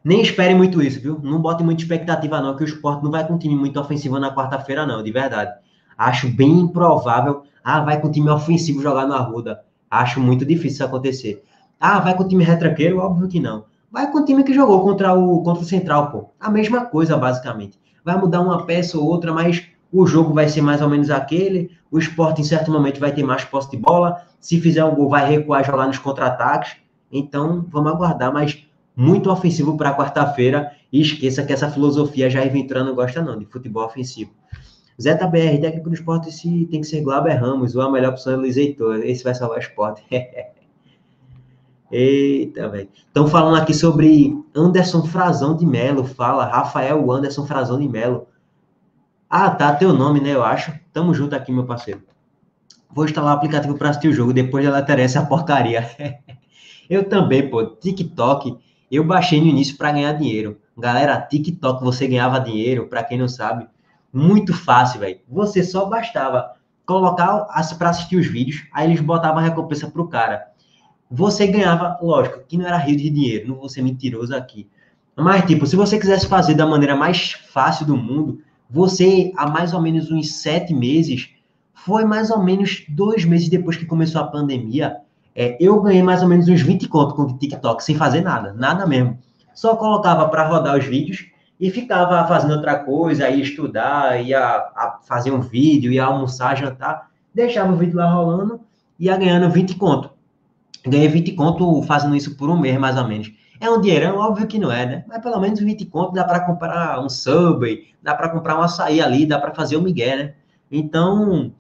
Nem espere muito isso, viu? Não bote muita expectativa, não, que o esporte não vai com time muito ofensivo na quarta-feira, não, de verdade. Acho bem improvável. Ah, vai com time ofensivo jogar no Arruda. Acho muito difícil isso acontecer. Ah, vai com time retranqueiro? Óbvio que não. Vai com o time que jogou contra o, contra o Central, pô. A mesma coisa, basicamente. Vai mudar uma peça ou outra, mas o jogo vai ser mais ou menos aquele. O esporte, em certo momento, vai ter mais posse de bola. Se fizer um gol, vai recuar jogar nos contra-ataques. Então, vamos aguardar, mas muito ofensivo para quarta-feira. E esqueça que essa filosofia já Ventura não gosta não, de futebol ofensivo. Zeta BR, técnico do esporte se tem que ser Glauber Ramos, ou a melhor opção é Luiz Heitor. Esse vai salvar o esporte. Eita, velho. Estão falando aqui sobre Anderson Frazão de Melo. Fala, Rafael Anderson Frazão de Melo. Ah, tá, teu nome, né? Eu acho. Tamo junto aqui, meu parceiro. Vou instalar o aplicativo para assistir o jogo, depois dela ter essa porcaria. eu também, pô. TikTok eu baixei no início para ganhar dinheiro. Galera, TikTok você ganhava dinheiro, para quem não sabe, muito fácil, velho. Você só bastava colocar para assistir os vídeos, aí eles botavam a recompensa pro cara. Você ganhava, lógico, que não era rio de dinheiro, não vou ser mentiroso aqui. Mas, tipo, se você quisesse fazer da maneira mais fácil do mundo, você, há mais ou menos uns sete meses, foi mais ou menos dois meses depois que começou a pandemia, é, eu ganhei mais ou menos uns 20 conto com o TikTok, sem fazer nada, nada mesmo. Só colocava para rodar os vídeos e ficava fazendo outra coisa, ia estudar, ia fazer um vídeo, ia almoçar, jantar, deixava o vídeo lá rolando, ia ganhando 20 conto. Ganhei 20 conto fazendo isso por um mês, mais ou menos. É um dinheirão? Óbvio que não é, né? Mas pelo menos 20 conto dá para comprar um Subway, dá para comprar um açaí ali, dá para fazer o Miguel, né? Então,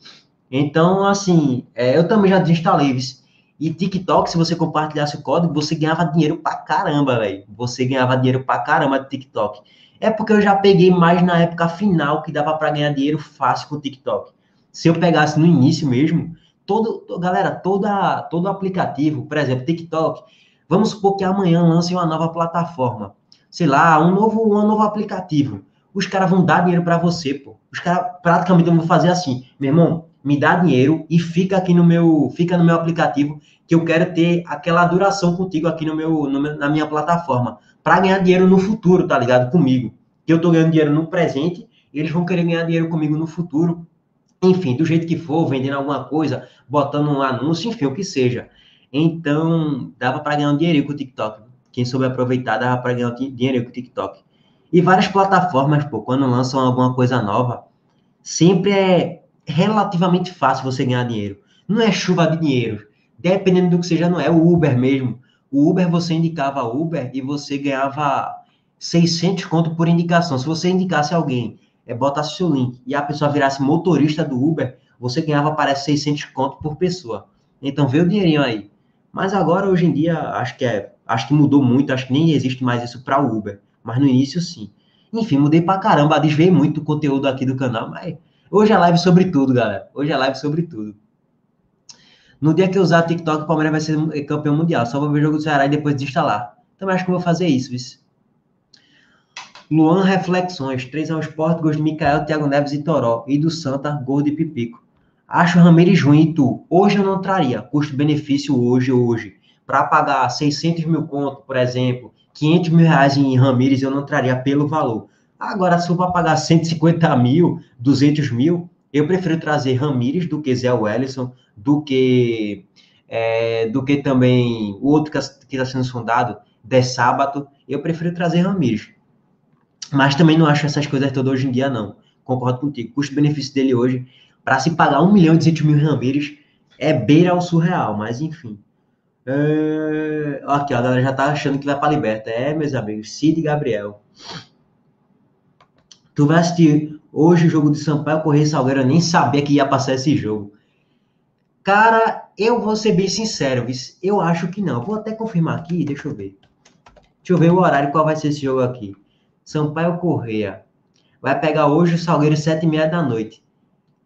então assim, é, eu também já desinstalei, viu? E TikTok, se você compartilhasse o código, você ganhava dinheiro pra caramba, velho. Você ganhava dinheiro pra caramba de TikTok. É porque eu já peguei mais na época final que dava para ganhar dinheiro fácil com o TikTok. Se eu pegasse no início mesmo, todo, galera, toda, todo aplicativo, por exemplo, TikTok, vamos supor que amanhã lancem uma nova plataforma, sei lá, um novo, um novo aplicativo. Os caras vão dar dinheiro para você, pô. Os caras praticamente vão fazer assim, meu irmão, me dá dinheiro e fica aqui no meu, fica no meu aplicativo que eu quero ter aquela duração contigo aqui no meu, no meu na minha plataforma para ganhar dinheiro no futuro, tá ligado? Comigo. Que eu tô ganhando dinheiro no presente, eles vão querer ganhar dinheiro comigo no futuro. Enfim, do jeito que for, vendendo alguma coisa, botando um anúncio, enfim, o que seja. Então, dava para ganhar um dinheiro com o TikTok. Quem soube aproveitar, dava para ganhar um dinheiro com o TikTok. E várias plataformas, pô, quando lançam alguma coisa nova, sempre é relativamente fácil você ganhar dinheiro. Não é chuva de dinheiro. Dependendo do que seja, não é o Uber mesmo. O Uber, você indicava Uber e você ganhava 600 conto por indicação. Se você indicasse alguém, é, botasse seu link e a pessoa virasse motorista do Uber, você ganhava, parece, 600 conto por pessoa. Então, vê o dinheirinho aí. Mas agora, hoje em dia, acho que é, acho que mudou muito, acho que nem existe mais isso para Uber. Mas no início, sim. Enfim, mudei pra caramba, desviei muito conteúdo aqui do canal, mas Hoje é live sobre tudo, galera. Hoje é live sobre tudo. No dia que eu usar TikTok, o Palmeiras vai ser campeão mundial. Só vou ver o jogo do Ceará e depois desinstalar. Então, acho que vou fazer isso, viu? Luan Reflexões, 3 ao Esporte, gols de Micael, Thiago Neves e Toró. E do Santa, gol de Pipico. Acho o Ramires ruim e tu. Hoje eu não traria. Custo-benefício hoje, hoje. Para pagar 600 mil conto, por exemplo, 500 mil reais em Ramires, eu não traria pelo valor. Agora, se for para pagar 150 mil, 200 mil, eu prefiro trazer Ramires do que Zé Wellison, do que, é, do que também o outro que está sendo sondado, de sábado. Eu prefiro trazer Ramires. Mas também não acho essas coisas todas hoje em dia, não. Concordo contigo. Custo-benefício dele hoje, para se pagar 1 milhão e 200 mil Ramires, é beira ao surreal, mas enfim. É... Aqui, ó, a galera já tá achando que vai para Liberta. É, meus amigos, Cid e Gabriel. Tu vai assistir hoje o jogo de Sampaio Correia Salgueiro, eu nem sabia que ia passar esse jogo. Cara, eu vou ser bem sincero, eu acho que não. Vou até confirmar aqui, deixa eu ver. Deixa eu ver o horário, qual vai ser esse jogo aqui. Sampaio Correia. Vai pegar hoje o Salgueiro sete e meia da noite.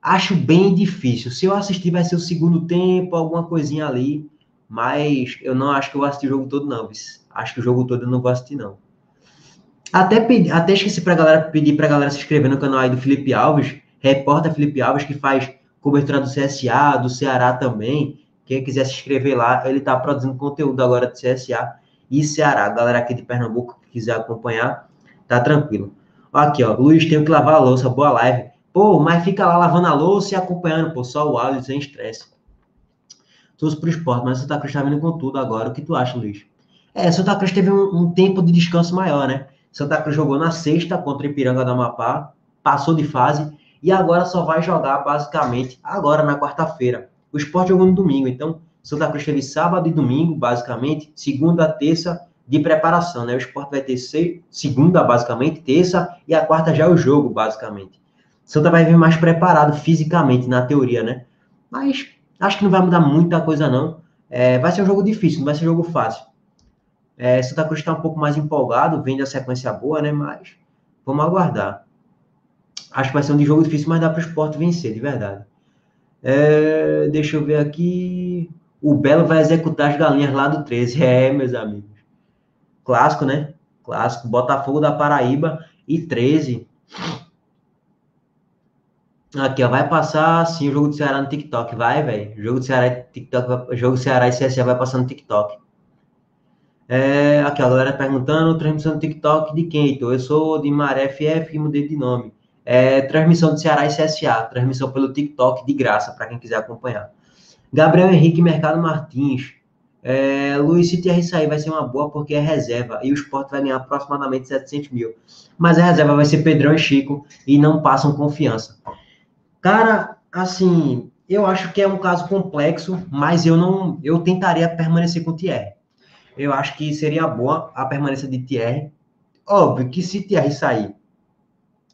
Acho bem difícil. Se eu assistir, vai ser o segundo tempo, alguma coisinha ali. Mas eu não acho que eu vou assistir o jogo todo, não. Acho que o jogo todo eu não vou assistir, não. Até, pedi, até esqueci pra galera pedir pra galera se inscrever no canal aí do Felipe Alves, repórter Felipe Alves, que faz cobertura do CSA, do Ceará também. Quem quiser se inscrever lá, ele tá produzindo conteúdo agora do CSA e Ceará. Galera aqui de Pernambuco que quiser acompanhar, tá tranquilo. Aqui, ó, Luiz, tenho que lavar a louça, boa live. Pô, mas fica lá lavando a louça e acompanhando, pô, só o áudio sem estresse. Torço pro esporte, mas Santa Cruz tá vindo com tudo agora. O que tu acha, Luiz? É, Santa Cruz teve um, um tempo de descanso maior, né? Santa Cruz jogou na sexta contra o Ipiranga da Amapá, passou de fase e agora só vai jogar basicamente agora na quarta-feira. O esporte jogou no domingo, então Santa Cruz teve sábado e domingo, basicamente, segunda, terça de preparação, né? O esporte vai ter segunda, basicamente, terça e a quarta já é o jogo, basicamente. Santa vai vir mais preparado fisicamente, na teoria, né? Mas acho que não vai mudar muita coisa, não. É, vai ser um jogo difícil, não vai ser um jogo fácil. É, Santa Cruz está um pouco mais empolgado, vem da sequência boa, né? Mas vamos aguardar. Acho que vai ser um jogo difícil, mas dá para o esporte vencer, de verdade. É, deixa eu ver aqui. O Belo vai executar as galinhas lá do 13. É, meus amigos. Clássico, né? Clássico. Botafogo da Paraíba e 13. Aqui, ó, vai passar sim o jogo do Ceará no TikTok. Vai, velho. Jogo do Ceará e TikTok, jogo do Ceará e CSA vai passar no TikTok. É, aqui, a galera perguntando, transmissão do TikTok de quem, então? Eu sou de Maré FF e mudei de nome. É, transmissão do Ceará e CSA, transmissão pelo TikTok de graça, para quem quiser acompanhar. Gabriel Henrique Mercado Martins. É, Luiz, se TR sair vai ser uma boa porque é reserva e o esporte vai ganhar aproximadamente 700 mil. Mas a reserva vai ser Pedrão e Chico e não passam confiança. Cara, assim, eu acho que é um caso complexo, mas eu não, eu tentaria permanecer com o Thierry eu acho que seria boa a permanência de Thierry. Óbvio que se Thierry sair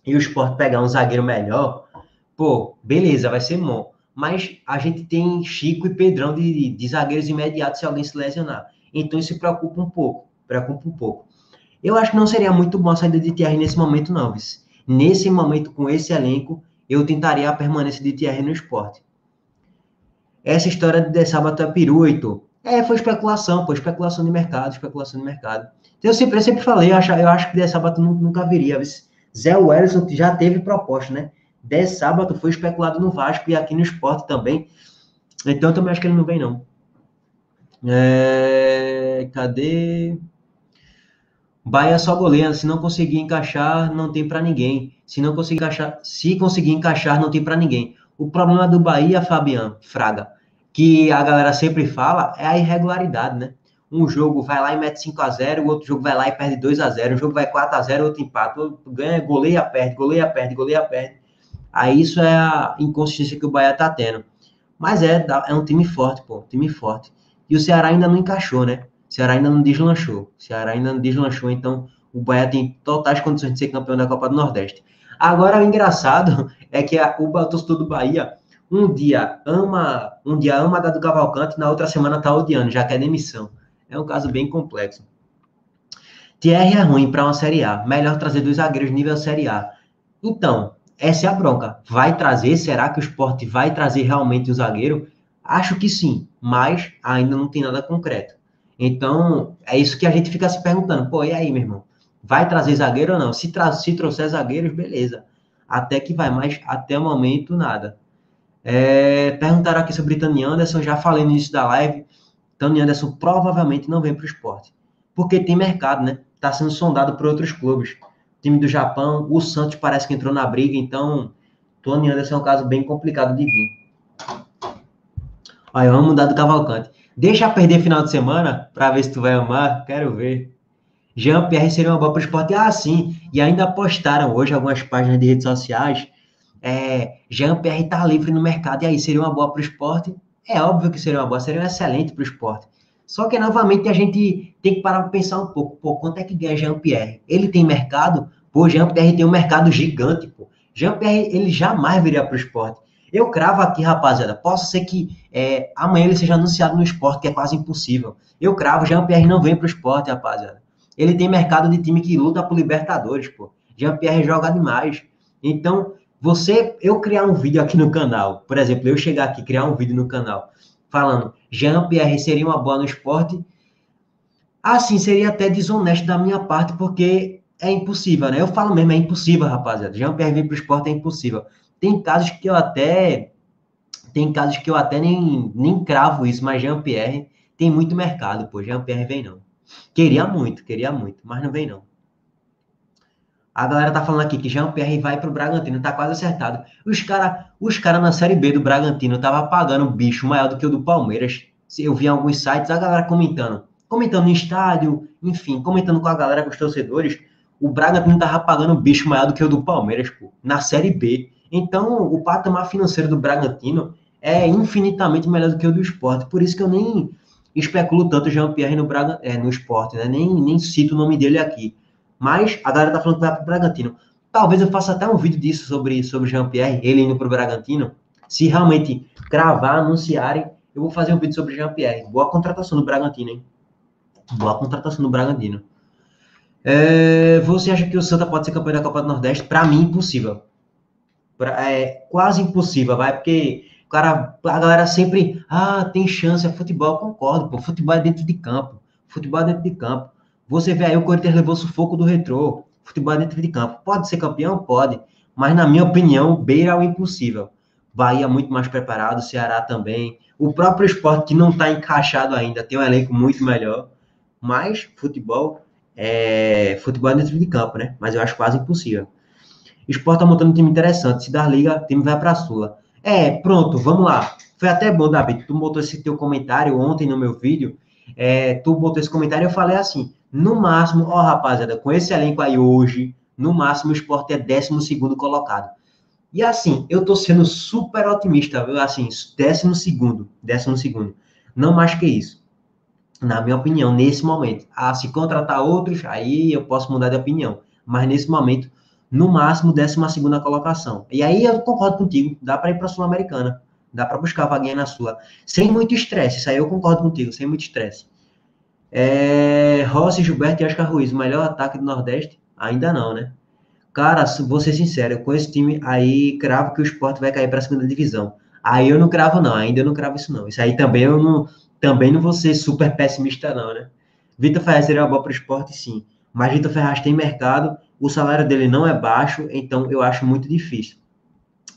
e o Sport pegar um zagueiro melhor, pô, beleza, vai ser bom. Mas a gente tem Chico e Pedrão de, de zagueiros imediatos se alguém se lesionar. Então isso preocupa um pouco. Preocupa um pouco. Eu acho que não seria muito bom a saída de Thierry nesse momento, não. Vice. Nesse momento, com esse elenco, eu tentaria a permanência de Thierry no esporte. Essa história de sábado é peru, Heitor. É, foi especulação, pô, especulação de mercado, especulação de mercado. Então, eu sempre, eu sempre falei, eu acho, eu acho que de sábado nunca viria. Zé Wellison já teve proposta, né? De sábado foi especulado no Vasco e aqui no esporte também. Então, eu também acho que ele não vem, não. É, cadê? Bahia só goleia. Se não conseguir encaixar, não tem para ninguém. Se não conseguir encaixar, se conseguir encaixar, não tem para ninguém. O problema do Bahia, Fabiano Fraga, que a galera sempre fala é a irregularidade, né? Um jogo vai lá e mete 5 a 0 o outro jogo vai lá e perde 2 a 0 um jogo vai 4 a 0 outro empate, outro ganha, goleia, perde, goleia, perde, goleia, perde. Aí isso é a inconsistência que o Bahia tá tendo. Mas é, é um time forte, pô, time forte. E o Ceará ainda não encaixou, né? O Ceará ainda não deslanchou. O Ceará ainda não deslanchou, então o Bahia tem totais condições de ser campeão da Copa do Nordeste. Agora, o engraçado é que a, o torcedor do Bahia um dia ama, um dia ama a do Cavalcante, na outra semana tá odiando, já quer demissão. É um caso bem complexo. Thierry é ruim para uma Série A. Melhor trazer dois zagueiros nível Série A. Então, essa é a bronca. Vai trazer? Será que o esporte vai trazer realmente o zagueiro? Acho que sim, mas ainda não tem nada concreto. Então, é isso que a gente fica se perguntando. Pô, e aí, meu irmão? vai trazer zagueiro ou não. Se, tra se trouxer zagueiros, beleza. Até que vai, mas até o momento, nada. É, perguntaram aqui sobre Tani Anderson, já falei no início da live. Tani Anderson provavelmente não vem para o esporte. Porque tem mercado, né? Está sendo sondado por outros clubes. O time do Japão, o Santos parece que entrou na briga, então Tony Anderson é um caso bem complicado de vir. Olha, vamos mudar do Cavalcante. Deixa perder final de semana para ver se tu vai amar. Quero ver. Jean-Pierre seria uma boa para o esporte. Ah, sim. E ainda postaram hoje algumas páginas de redes sociais. É, Jean-Pierre está livre no mercado. E aí, seria uma boa para o esporte? É óbvio que seria uma boa. Seria um excelente para o esporte. Só que, novamente, a gente tem que parar para pensar um pouco. Pô, quanto é que ganha Jean-Pierre? Ele tem mercado? Pô, Jean-Pierre tem um mercado gigante, pô. Jean-Pierre, ele jamais viria para o esporte. Eu cravo aqui, rapaziada. Posso ser que é, amanhã ele seja anunciado no esporte, que é quase impossível. Eu cravo, Jean-Pierre não vem para o esporte, rapaziada. Ele tem mercado de time que luta por Libertadores, pô. Jean-Pierre joga demais. Então, você, eu criar um vídeo aqui no canal, por exemplo, eu chegar aqui criar um vídeo no canal falando Jean-Pierre seria uma boa no esporte, assim seria até desonesto da minha parte, porque é impossível, né? Eu falo mesmo, é impossível, rapaziada. Jean-Pierre vir para o esporte é impossível. Tem casos que eu até tem casos que eu até nem, nem cravo isso, mas Jean-Pierre tem muito mercado, pô. Jean-Pierre vem não. Queria muito, queria muito, mas não vem não. A galera tá falando aqui que Jean-Pierre vai pro Bragantino, tá quase acertado. Os caras os cara na Série B do Bragantino tava pagando bicho maior do que o do Palmeiras. Eu vi em alguns sites a galera comentando. Comentando no estádio, enfim, comentando com a galera, com os torcedores. O Bragantino tava pagando bicho maior do que o do Palmeiras, pô, na Série B. Então, o patamar financeiro do Bragantino é infinitamente melhor do que o do esporte. Por isso que eu nem especulo tanto Jean-Pierre no, é, no esporte, né? Nem, nem cito o nome dele aqui. Mas a galera tá falando que vai pro Bragantino. Talvez eu faça até um vídeo disso sobre, sobre Jean-Pierre, ele indo pro Bragantino. Se realmente cravar, anunciarem, eu vou fazer um vídeo sobre Jean-Pierre. Boa contratação do Bragantino, hein? Boa contratação do Bragantino. É, você acha que o Santa pode ser campeão da Copa do Nordeste? Para mim, impossível. Pra, é quase impossível, vai, porque o cara, a galera sempre, ah, tem chance, é futebol, concordo, pô, futebol é dentro de campo, futebol é dentro de campo. Você vê aí o Corinthians levou sufoco do retrô, futebol dentro de campo. Pode ser campeão? Pode, mas na minha opinião, beira o impossível. Bahia muito mais preparado, Ceará também. O próprio esporte que não está encaixado ainda, tem um elenco muito melhor, mas futebol é futebol dentro de campo, né? Mas eu acho quase impossível. Esporte tá montando um time interessante. Se dar liga, o time vai para a Sula. É, pronto, vamos lá. Foi até bom, David. Tu botou esse teu comentário ontem no meu vídeo. É, tu botou esse comentário e eu falei assim: no máximo, ó, rapaziada, com esse elenco aí hoje, no máximo o esporte é 12 colocado. E assim, eu tô sendo super otimista, assim, 12, 12. Não mais que isso. Na minha opinião, nesse momento. Ah, se contratar outros, aí eu posso mudar de opinião. Mas nesse momento, no máximo 12 colocação. E aí eu concordo contigo, dá para ir para Sul-Americana, dá para buscar vaguinha na Sula, sem muito estresse, isso aí eu concordo contigo, sem muito estresse. É, Rossi, Gilberto e Oscar Ruiz, melhor ataque do Nordeste? Ainda não, né? Cara, vou ser sincero, com esse time aí, cravo que o esporte vai cair para a segunda divisão. Aí eu não cravo, não, ainda eu não cravo isso, não. Isso aí também eu não, também não vou ser super pessimista, não, né? Vitor Ferraz seria uma boa para o esporte, sim. Mas Vitor Ferraz tem mercado o salário dele não é baixo, então eu acho muito difícil.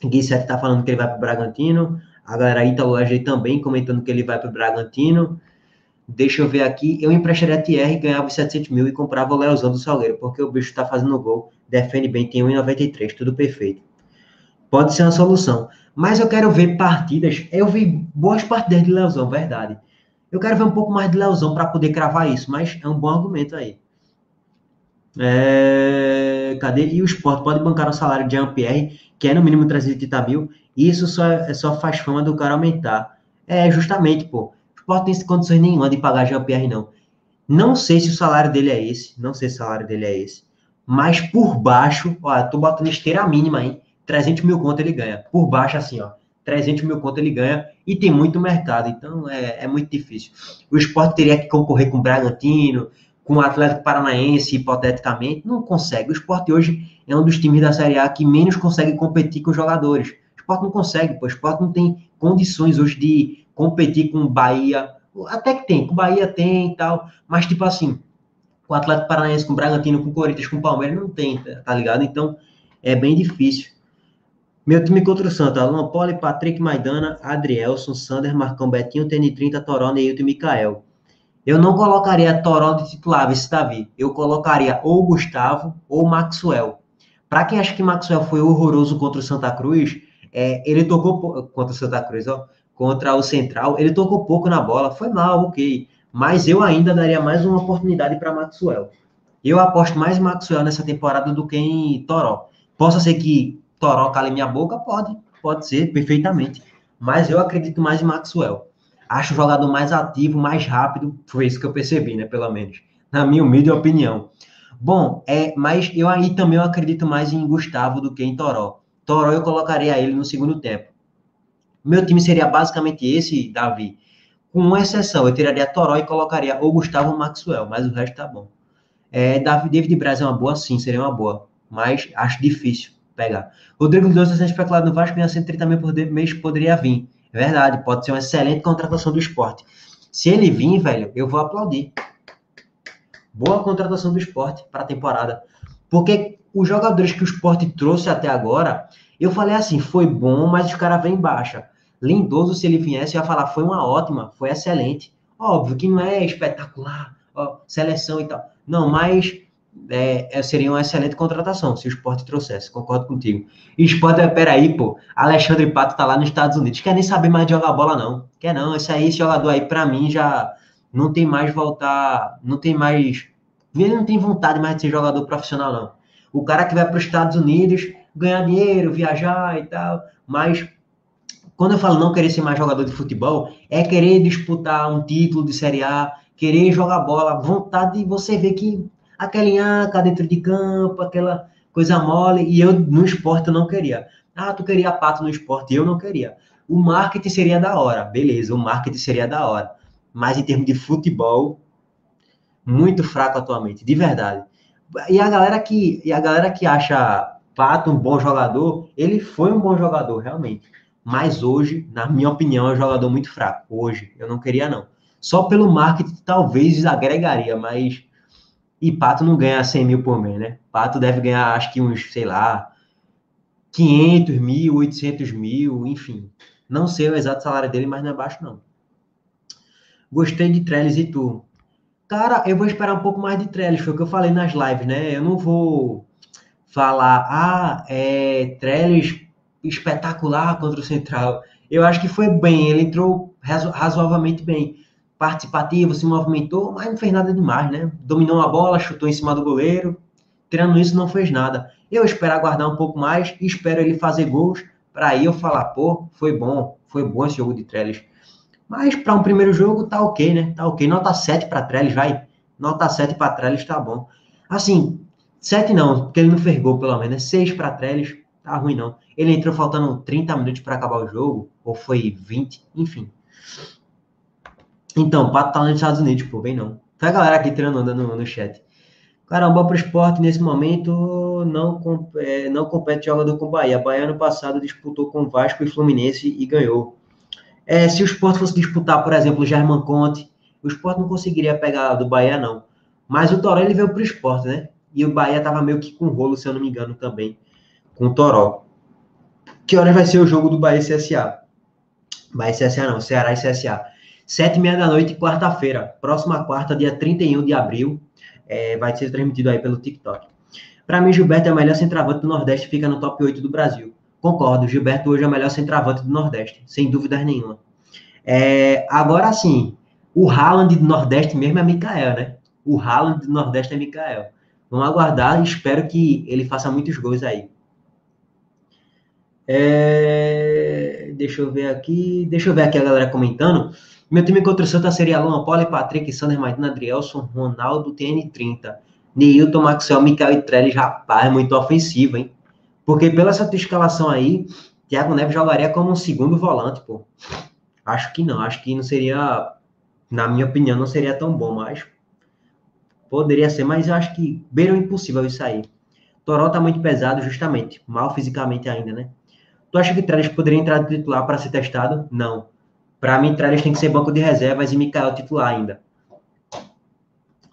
Gui Sete está falando que ele vai para o Bragantino, a galera Ítalo AG também comentando que ele vai para o Bragantino. Deixa eu ver aqui, eu emprestaria a TR, ganhava os 700 mil e comprava o Leozão do Salgueiro, porque o bicho está fazendo gol, defende bem, tem 1,93, tudo perfeito. Pode ser uma solução. Mas eu quero ver partidas, eu vi boas partidas de Leozão, verdade. Eu quero ver um pouco mais de Leozão para poder cravar isso, mas é um bom argumento aí. É, cadê? E o esporte pode bancar o salário de Jean-Pierre, que é no mínimo 330 mil, e isso só, é, só faz fama do cara aumentar. É, justamente, pô. Esporte tem condições nenhuma de pagar Jean-Pierre, não. Não sei se o salário dele é esse, não sei se o salário dele é esse, mas por baixo, ó, tô botando esteira mínima, hein? 300 mil conto ele ganha. Por baixo, assim, ó. 300 mil conto ele ganha e tem muito mercado, então é, é muito difícil. O esporte teria que concorrer com o Bragantino, com o Atlético Paranaense, hipoteticamente, não consegue. O esporte hoje é um dos times da Série A que menos consegue competir com os jogadores. O esporte não consegue, pô. o esporte não tem condições hoje de competir com o Bahia. Até que tem, com o Bahia tem e tal, mas tipo assim, com o Atlético Paranaense, com o Bragantino, com o Corinthians, com o Palmeiras, não tem, tá ligado? Então, é bem difícil. Meu time contra o Santa, Alan Poli, Patrick Maidana, Adrielson, Sander, Marcão Betinho, TN30, Toró, Neilton e Mikael. Eu não colocaria Toró de titular, esse Davi. Eu colocaria ou Gustavo ou Maxwell. Para quem acha que Maxwell foi horroroso contra o Santa Cruz, é, ele tocou contra o Santa Cruz, ó, contra o Central, ele tocou pouco na bola, foi mal, ok. Mas eu ainda daria mais uma oportunidade para Maxwell. Eu aposto mais Maxwell nessa temporada do que em Toró. Possa ser que Toró cale minha boca? Pode, pode ser, perfeitamente. Mas eu acredito mais em Maxwell. Acho o jogador mais ativo, mais rápido, foi isso que eu percebi, né, pelo menos. Na minha humilde opinião. Bom, é, mas eu aí também eu acredito mais em Gustavo do que em Toró. Toró eu colocaria ele no segundo tempo. Meu time seria basicamente esse, Davi. Com uma exceção, eu tiraria Toró e colocaria ou Gustavo Maxwell, mas o resto tá bom. É, David Braz é uma boa, sim, seria uma boa. Mas acho difícil pegar. Rodrigo Doce está sendo especulado no Vasco, ganha 130 mil por mês, poderia vir. É verdade, pode ser uma excelente contratação do esporte. Se ele vir, velho, eu vou aplaudir. Boa contratação do esporte para a temporada. Porque os jogadores que o esporte trouxe até agora, eu falei assim, foi bom, mas os caras vêm baixa. Lindoso, se ele viesse, ia falar, foi uma ótima, foi excelente. Óbvio que não é espetacular, ó, seleção e tal. Não, mas é, é, seria uma excelente contratação se o esporte trouxesse, concordo contigo. E esporte, peraí, pô, Alexandre Pato tá lá nos Estados Unidos, quer nem saber mais de jogar bola, não. Quer não, esse aí, esse jogador aí, pra mim, já não tem mais voltar, não tem mais, ele não tem vontade mais de ser jogador profissional, não. O cara que vai para os Estados Unidos, ganhar dinheiro, viajar e tal, mas quando eu falo não querer ser mais jogador de futebol, é querer disputar um título de Série A, querer jogar bola, vontade de você ver que aquela nhaca dentro de campo, aquela coisa mole, e eu no esporte eu não queria. Ah, tu queria pato no esporte, eu não queria. O marketing seria da hora, beleza, o marketing seria da hora. Mas em termos de futebol, muito fraco atualmente, de verdade. E a galera que, e a galera que acha Pato um bom jogador, ele foi um bom jogador, realmente. Mas hoje, na minha opinião, é um jogador muito fraco. Hoje, eu não queria, não. Só pelo marketing, talvez agregaria, mas e Pato não ganha 100 mil por mês, né? Pato deve ganhar, acho que uns, sei lá, 500 mil, 800 mil, enfim. Não sei o exato salário dele, mas não é baixo, não. Gostei de Trellis e tu. Cara, eu vou esperar um pouco mais de Trellis, foi o que eu falei nas lives, né? Eu não vou falar, ah, é Trellis espetacular contra o Central. Eu acho que foi bem, ele entrou razo razoavelmente bem participativo, se movimentou, mas não fez nada demais, né? Dominou a bola, chutou em cima do goleiro. Tirando isso, não fez nada. Eu espero aguardar um pouco mais e espero ele fazer gols para aí eu falar, pô, foi bom, foi bom esse jogo de Trellis. Mas para um primeiro jogo tá ok, né? Tá ok. Nota 7 para Trellis, vai. Nota 7 para Trellis tá bom. Assim, 7 não, porque ele não fez gol pelo menos. 6 para Trellis, tá ruim não. Ele entrou faltando 30 minutos para acabar o jogo, ou foi 20, enfim. Então, Pato tá nos Estados Unidos, pô, vem não. Foi a galera aqui tirando onda no, no chat. Caramba, para o esporte nesse momento não, é, não compete jogador com Bahia. Bahia ano passado disputou com Vasco e Fluminense e ganhou. É, se o esporte fosse disputar, por exemplo, o German Conte, o esporte não conseguiria pegar do Bahia, não. Mas o Toró ele veio para o esporte, né? E o Bahia tava meio que com rolo, se eu não me engano, também, com o Toró. Que horas vai ser o jogo do Bahia CSA? Bahia CSA não, Ceará e CSA. Sete e meia da noite, quarta-feira. Próxima quarta, dia 31 de abril. É, vai ser transmitido aí pelo TikTok. Para mim, Gilberto é o melhor centroavante do Nordeste, fica no top 8 do Brasil. Concordo, Gilberto hoje é o melhor centroavante do Nordeste, sem dúvidas nenhuma. É, agora sim, o Haaland do Nordeste mesmo é Mikael, né? O Haaland do Nordeste é Mikael. Vamos aguardar e espero que ele faça muitos gols aí. É, deixa eu ver aqui. Deixa eu ver aqui a galera comentando. Meu time contra o Santa seria Luan Poli, Patrick, Sander, Martina, Adrielson, Ronaldo, TN30. Neilton, Maxwell, Mikael e Trellis, rapaz, muito ofensivo, hein? Porque pela essa escalação aí, Thiago Neves jogaria como um segundo volante, pô. Acho que não, acho que não seria, na minha opinião, não seria tão bom, mas poderia ser, mas eu acho que beira impossível isso aí. Toró tá muito pesado, justamente, mal fisicamente ainda, né? Tu acha que Trellis poderia entrar de titular para ser testado? Não. Para mim, Trellis tem que ser banco de reservas e Mikael titular ainda.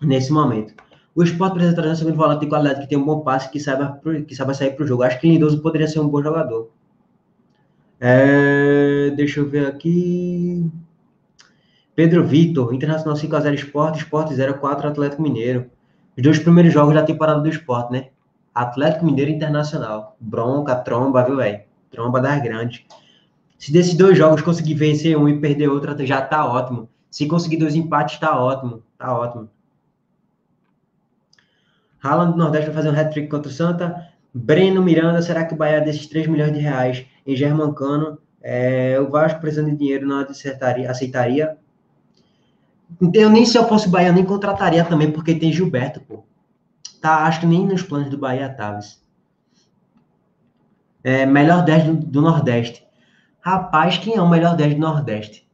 Nesse momento. O esporte precisa trazer um segundo volante de qualidade que tem um bom passe, que saiba, que saiba sair para o jogo. Acho que Lindoso poderia ser um bom jogador. É, deixa eu ver aqui. Pedro Vitor, Internacional 5x0 Esporte, Esporte 0x4 Atlético Mineiro. Os dois primeiros jogos da temporada do esporte, né? Atlético Mineiro Internacional. Bronca, tromba, viu, velho? Tromba das grandes. Se desses dois jogos conseguir vencer um e perder outro, já tá ótimo. Se conseguir dois empates, tá ótimo. Tá ótimo. Haaland do Nordeste vai fazer um hat-trick contra o Santa. Breno Miranda, será que o Bahia desses 3 milhões de reais em Germancano, é, o Vasco precisando de dinheiro não aceitaria? Eu nem se eu fosse Bahia, nem contrataria também, porque tem Gilberto, pô. Tá, acho que nem nos planos do Bahia Taves. É, melhor 10 do, do, Nordeste. Rapaz, quem é o melhor 10 do Nordeste?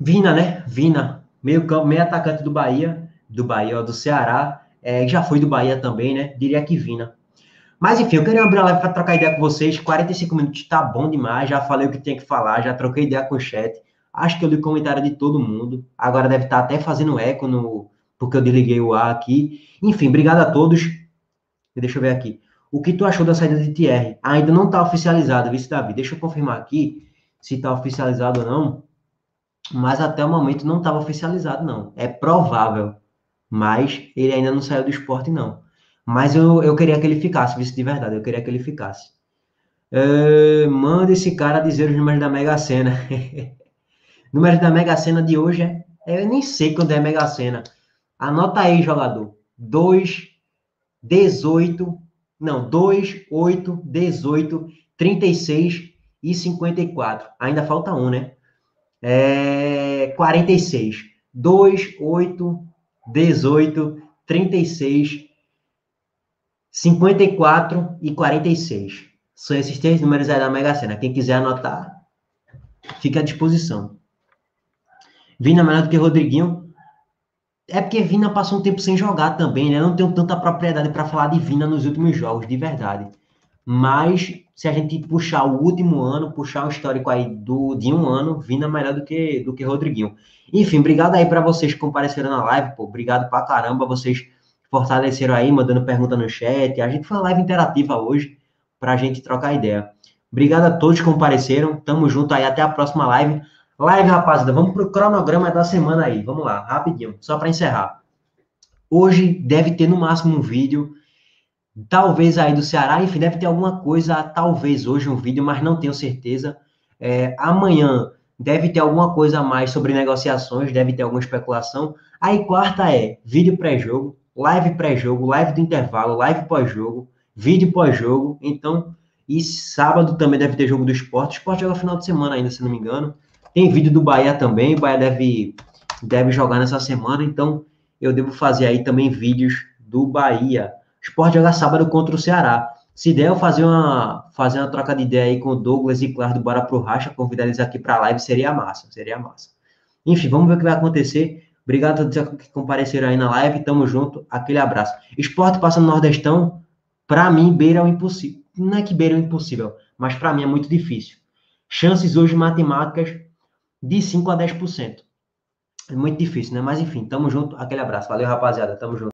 Vina, né? Vina. Meio meio atacante do Bahia, do Bahia, ó, do Ceará. É, já foi do Bahia também, né? Diria que Vina. Mas enfim, eu queria abrir a live para trocar ideia com vocês. 45 minutos tá bom demais. Já falei o que tinha que falar, já troquei ideia com o chat. Acho que eu li o comentário de todo mundo. Agora deve estar tá até fazendo eco no porque eu desliguei o ar aqui. Enfim, obrigado a todos. Deixa eu ver aqui. O que tu achou da saída de Thierry? Ainda não está oficializado, vice Davi. Deixa eu confirmar aqui se está oficializado ou não. Mas até o momento não estava oficializado, não. É provável. Mas ele ainda não saiu do esporte, não. Mas eu, eu queria que ele ficasse, vice de verdade, eu queria que ele ficasse. Uh, manda esse cara dizer os números da Mega Sena. números da Mega Sena de hoje é. Eu nem sei quando é Mega Sena. Anota aí, jogador. 2, 18. Não, 2, 8, 18, 36 e 54. Ainda falta um, né? É 46. 2, 8, 18, 36 54 e 46. São esses três números aí da Mega Sena. Quem quiser anotar, fica à disposição. Vina melhor do que Rodriguinho. É porque Vina passou um tempo sem jogar também, né? Não tenho tanta propriedade para falar de Vina nos últimos jogos, de verdade. Mas se a gente puxar o último ano, puxar o histórico aí do, de um ano, Vina melhor do que, do que Rodriguinho. Enfim, obrigado aí para vocês que compareceram na live, pô. Obrigado pra caramba vocês fortaleceram aí, mandando pergunta no chat. A gente foi uma live interativa hoje para a gente trocar ideia. Obrigado a todos que compareceram. Tamo junto aí. Até a próxima live. Live, rapaziada. Vamos pro cronograma da semana aí. Vamos lá, rapidinho. Só para encerrar. Hoje deve ter no máximo um vídeo. Talvez aí do Ceará. Enfim, deve ter alguma coisa. Talvez hoje um vídeo, mas não tenho certeza. É, amanhã deve ter alguma coisa a mais sobre negociações. Deve ter alguma especulação. Aí quarta é vídeo pré-jogo live pré-jogo, live do intervalo, live pós-jogo, vídeo pós-jogo. Então, e sábado também deve ter jogo do esporte. O esporte joga final de semana ainda, se não me engano. Tem vídeo do Bahia também. O Bahia deve, deve jogar nessa semana. Então, eu devo fazer aí também vídeos do Bahia. Esporte joga sábado contra o Ceará. Se der, eu fazer uma, fazer uma troca de ideia aí com o Douglas e Claro do Bora Pro Racha, convidar eles aqui para a live, seria massa, seria massa. Enfim, vamos ver o que vai acontecer. Obrigado a todos que compareceram aí na live. Tamo junto. Aquele abraço. Esporte passando no Nordestão, para mim, beira o impossível. Não é que beira o impossível, mas para mim é muito difícil. Chances hoje matemáticas de 5 a 10%. É muito difícil, né? Mas enfim, tamo junto. Aquele abraço. Valeu, rapaziada. Tamo junto.